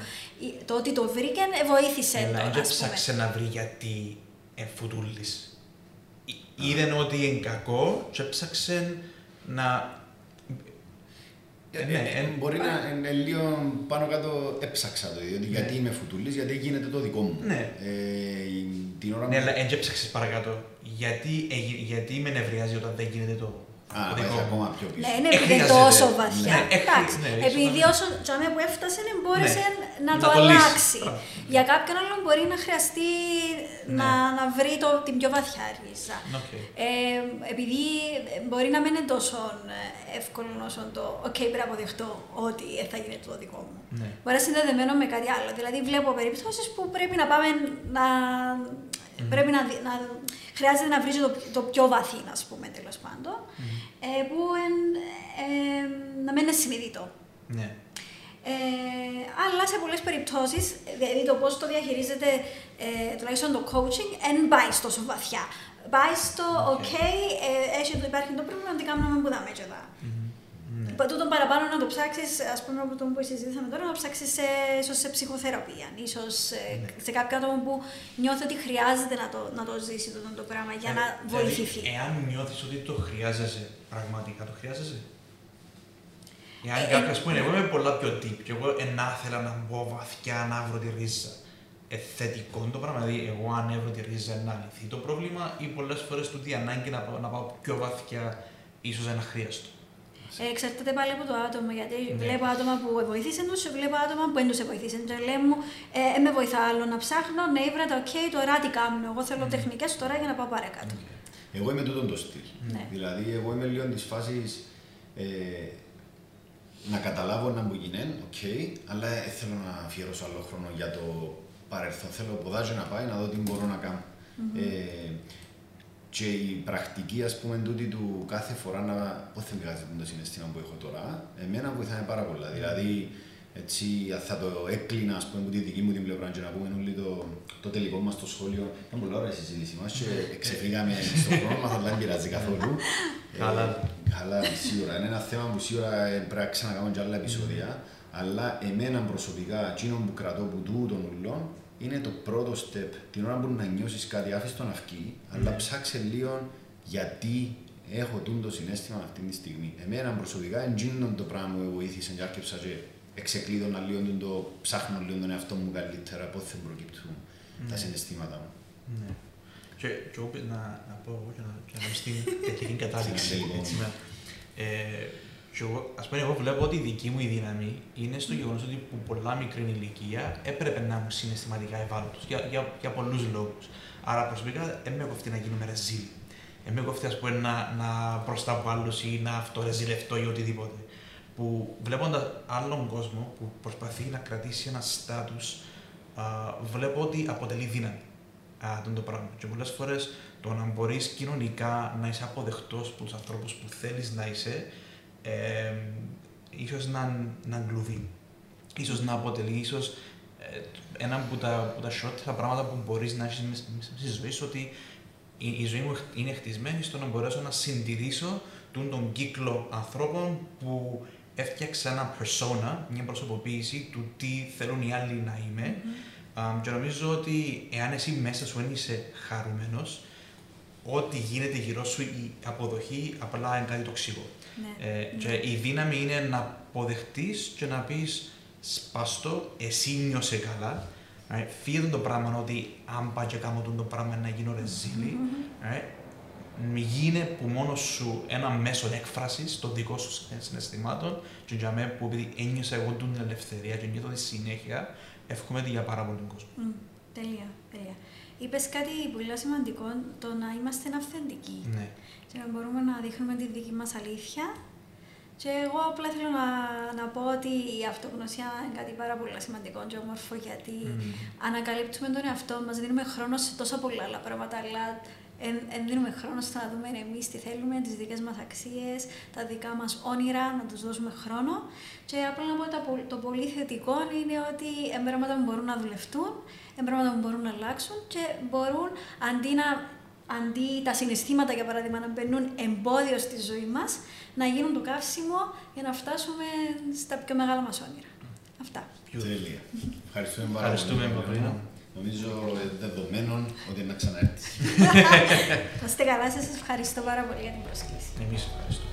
το ότι το βρήκε ε, βοήθησε. Ναι, δεν ψάξε να βρει γιατί εφουτούλη. Είδε ότι είναι κακό και έψαξε να ε, ναι, ε, μπορεί να είναι λίγο πάνω κάτω έψαξα το, διότι ναι. γιατί είμαι φουτουλής, γιατί γίνεται το δικό μου. Ναι. Ε, την ώρα ναι, αλλά δεν έψαξες παρακάτω. Γιατί, ε, γιατί με νευριάζει όταν δεν γίνεται το Α, πάει ακόμα πιο πίσω. Ναι, είναι επειδή τόσο βαθιά. Ναι, Εντάξει, ναι, επειδή όσο τζαμέ που έφτασε μπόρεσε ναι. να, το, αλλάξει. Για κάποιον άλλον μπορεί να χρειαστεί να, να βρει το, την πιο βαθιά ρίζα. Ε, επειδή μπορεί να μην είναι τόσο εύκολο όσο το «ΟΚ, πρέπει να αποδεχτώ ότι θα γίνει το δικό μου». Ναι. Μπορεί να είναι συνδεδεμένο με κάτι άλλο. Δηλαδή βλέπω περιπτώσεις που πρέπει να πάμε να... Πρέπει να, να, χρειάζεται να βρει το, το πιο βαθύ, ας πούμε, τέλος πάντων, ε, που εν, ε, να μην είναι συνειδητό. Ναι. Ε, αλλά σε πολλές περιπτώσεις, δηλαδή το πώς το διαχειρίζεται ε, τουλάχιστον το coaching, δεν πάει τόσο βαθιά. Πάει στο OK, okay ε, υπάρχει το πρόβλημα, τι κάνουμε που δάμε και εδώ. Mm-hmm. Τούτο παραπάνω να το ψάξεις, ας πούμε, από το που συζητήσαμε τώρα, να ψάξεις ίσως σε ψυχοθεραπεία, ίσως ναι. σε κάποιο άτομο που νιώθει ότι χρειάζεται να το, να το ζήσει το, το πράγμα για ε, να δηλαδή, βοηθηθεί. Εάν νιώθεις ότι το χρειάζεσαι, πραγματικά το χρειάζεσαι; Εάν ε, κάποιος που είναι, εγώ είμαι πολλά πιο deep και εγώ ενά ήθελα να μπω βαθιά να βρω τη ρίζα. Ε, θετικό το πράγμα, δηλαδή εγώ αν έβρω τη ρίζα να λυθεί το πρόβλημα ή πολλές φορές τούτη ανάγκη να, να πάω πιο βαθιά ίσως ένα χρειαστό. Ε, εξαρτάται πάλι από το άτομο. Γιατί ναι. βλέπω άτομα που βοηθήσαν τους, βλέπω άτομα που δεν τους βοηθήσαν. Και λέει μου, ε, με βοηθά άλλο να ψάχνω, ναι, τα οκ, τώρα τι κάνω. Εγώ θέλω mm. τεχνικές τώρα για να πάω παρακάτω. Okay. Εγώ είμαι τούτον το στυλ. Ναι. Δηλαδή, εγώ είμαι λίγο της φάσης ε, να καταλάβω να μου γίνει, OK, okay, αλλά ε, θέλω να αφιερώσω άλλο χρόνο για το παρελθόν. Θέλω που δα τζαι να πάει να δω τι μπορώ να κάνω. Mm-hmm. Ε, και η πρακτική, ας πούμε, τούτη του κάθε φορά να. Πώς θα βγάζει το συναισθήμα που έχω τώρα, εμένα βοηθάει πάρα πολλά. Mm. Δηλαδή, έτσι, θα το έκλεινα, ας πούμε, από τη δική μου την πλευρά και να πούμε όλοι το, το τελικό μας στο σχόλιο. Ήταν πολύ ωραία η συζήτηση μας και ναι. ξεφύγαμε στον χρόνο μας, αλλά δεν πειράζει καθόλου. Καλά. Ε, καλά, σίγουρα. Είναι ένα θέμα που σίγουρα πρέπει να ξανακάνουμε και άλλα επεισόδια. Αλλά εμένα προσωπικά, εκείνο που κρατώ που τούτον ουλών, είναι το πρώτο step. Την ώρα που να νιώσεις κάτι, άφησε τον αυκή, αλλά ναι. ψάξε λίγο γιατί έχω το συνέστημα αυτή τη στιγμή. Εμένα προσωπικά εντζήνω το πράγμα που βοήθησε και άρχισα και εξεκλείδωνα λίγο το ψάχνω λίγο τον εαυτό μου καλύτερα, πώς θα προκύπτουν ναι. τα συναισθήματα μου. Ναι. Και, και να, να πω εγώ και να, και να στην τελική κατάληξη. ε, Και εγώ, ας πούμε, εγώ βλέπω ότι η δική μου η δύναμη είναι στο γεγονός ότι από πολλά μικρή ηλικία έπρεπε να είμαι συναισθηματικά ευάλωτος για, για, για πολλούς λόγους. Άρα προσωπικά δεν με κοφτεί να γίνουμε ρεζίλ. Δεν με κοφτεί ας πούμε, να, να μπροστά από άλλους ή να αυτορεζιλευτώ ή οτιδήποτε. Που βλέποντας άλλον κόσμο που προσπαθεί να κρατήσει ένα στάτου, βλέπω ότι αποτελεί δύναμη α, το πράγμα. Και πολλές φορές το να μπορείς κοινωνικά να είσαι αποδεκτός από του ανθρώπους που θέλεις να είσαι, ε, ίσως να, να γκλουβεί. Ίσως να αποτελεί ίσως ε, ένα από τα, από τα χειρότερα πράγματα που μπορείς να έχεις μέσα στη ζωή σου ότι η, η, ζωή μου είναι χτισμένη στο να μπορέσω να συντηρήσω τον, τον κύκλο ανθρώπων που έφτιαξα ένα persona, μια προσωποποίηση του τι θέλουν οι άλλοι να είμαι. Mm-hmm. και νομίζω ότι εάν εσύ μέσα σου δεν είσαι χαρούμενος, ό,τι γίνεται γύρω σου, η αποδοχή απλά είναι κάτι τοξικό. Ναι. Ε, και ναι. η δύναμη είναι να αποδεχτείς και να πεις σπαστό, εσύ νιώσε καλά. Right? Φύγει το πράγμα ότι αν πάω και κάνω το πράγμα να γίνω ρεζίλι. Right? Γίνε που μόνος σου ένα μέσο έκφρασης των δικών σου συναισθημάτων και για μένα που επειδή ένιωσα εγώ την ελευθερία και νιώθω τη συνέχεια, εύχομαι για πάρα πολύ κόσμο. Mm, τέλεια, τέλεια. Είπες κάτι πολύ σημαντικό, το να είμαστε αυθεντικοί. Ναι. Και να μπορούμε να δείχνουμε τη δική μας αλήθεια. Και εγώ απλά θέλω να, να πω ότι η αυτογνωσία είναι κάτι πάρα πολύ σημαντικό και όμορφο γιατί mm. ανακαλύπτουμε τον εαυτό μας, δίνουμε χρόνο σε τόσα πολλά άλλα πράγματα, αλλά δεν δίνουμε χρόνο στο να δούμε εμείς τι θέλουμε, τις δικές μας αξίες, τα δικά μας όνειρα, να τους δώσουμε χρόνο. Και απλά να πω το, το πολύ θετικό είναι ότι πράγματα που μπορούν να δουλευτούν, πράγματα που μπορούν να αλλάξουν και μπορούν αντί να αντί τα συναισθήματα, για παράδειγμα, να μπαίνουν εμπόδιο στη ζωή μας, να γίνουν το καύσιμο για να φτάσουμε στα πιο μεγάλα μας όνειρα. Αυτά. Τέλεια. Ευχαριστούμε πάρα πολύ. Νομίζω ε, δεδομένων ότι να ξαναέρθει. Να είστε καλά, σας ευχαριστώ πάρα πολύ για την πρόσκληση. Εμείς ευχαριστούμε.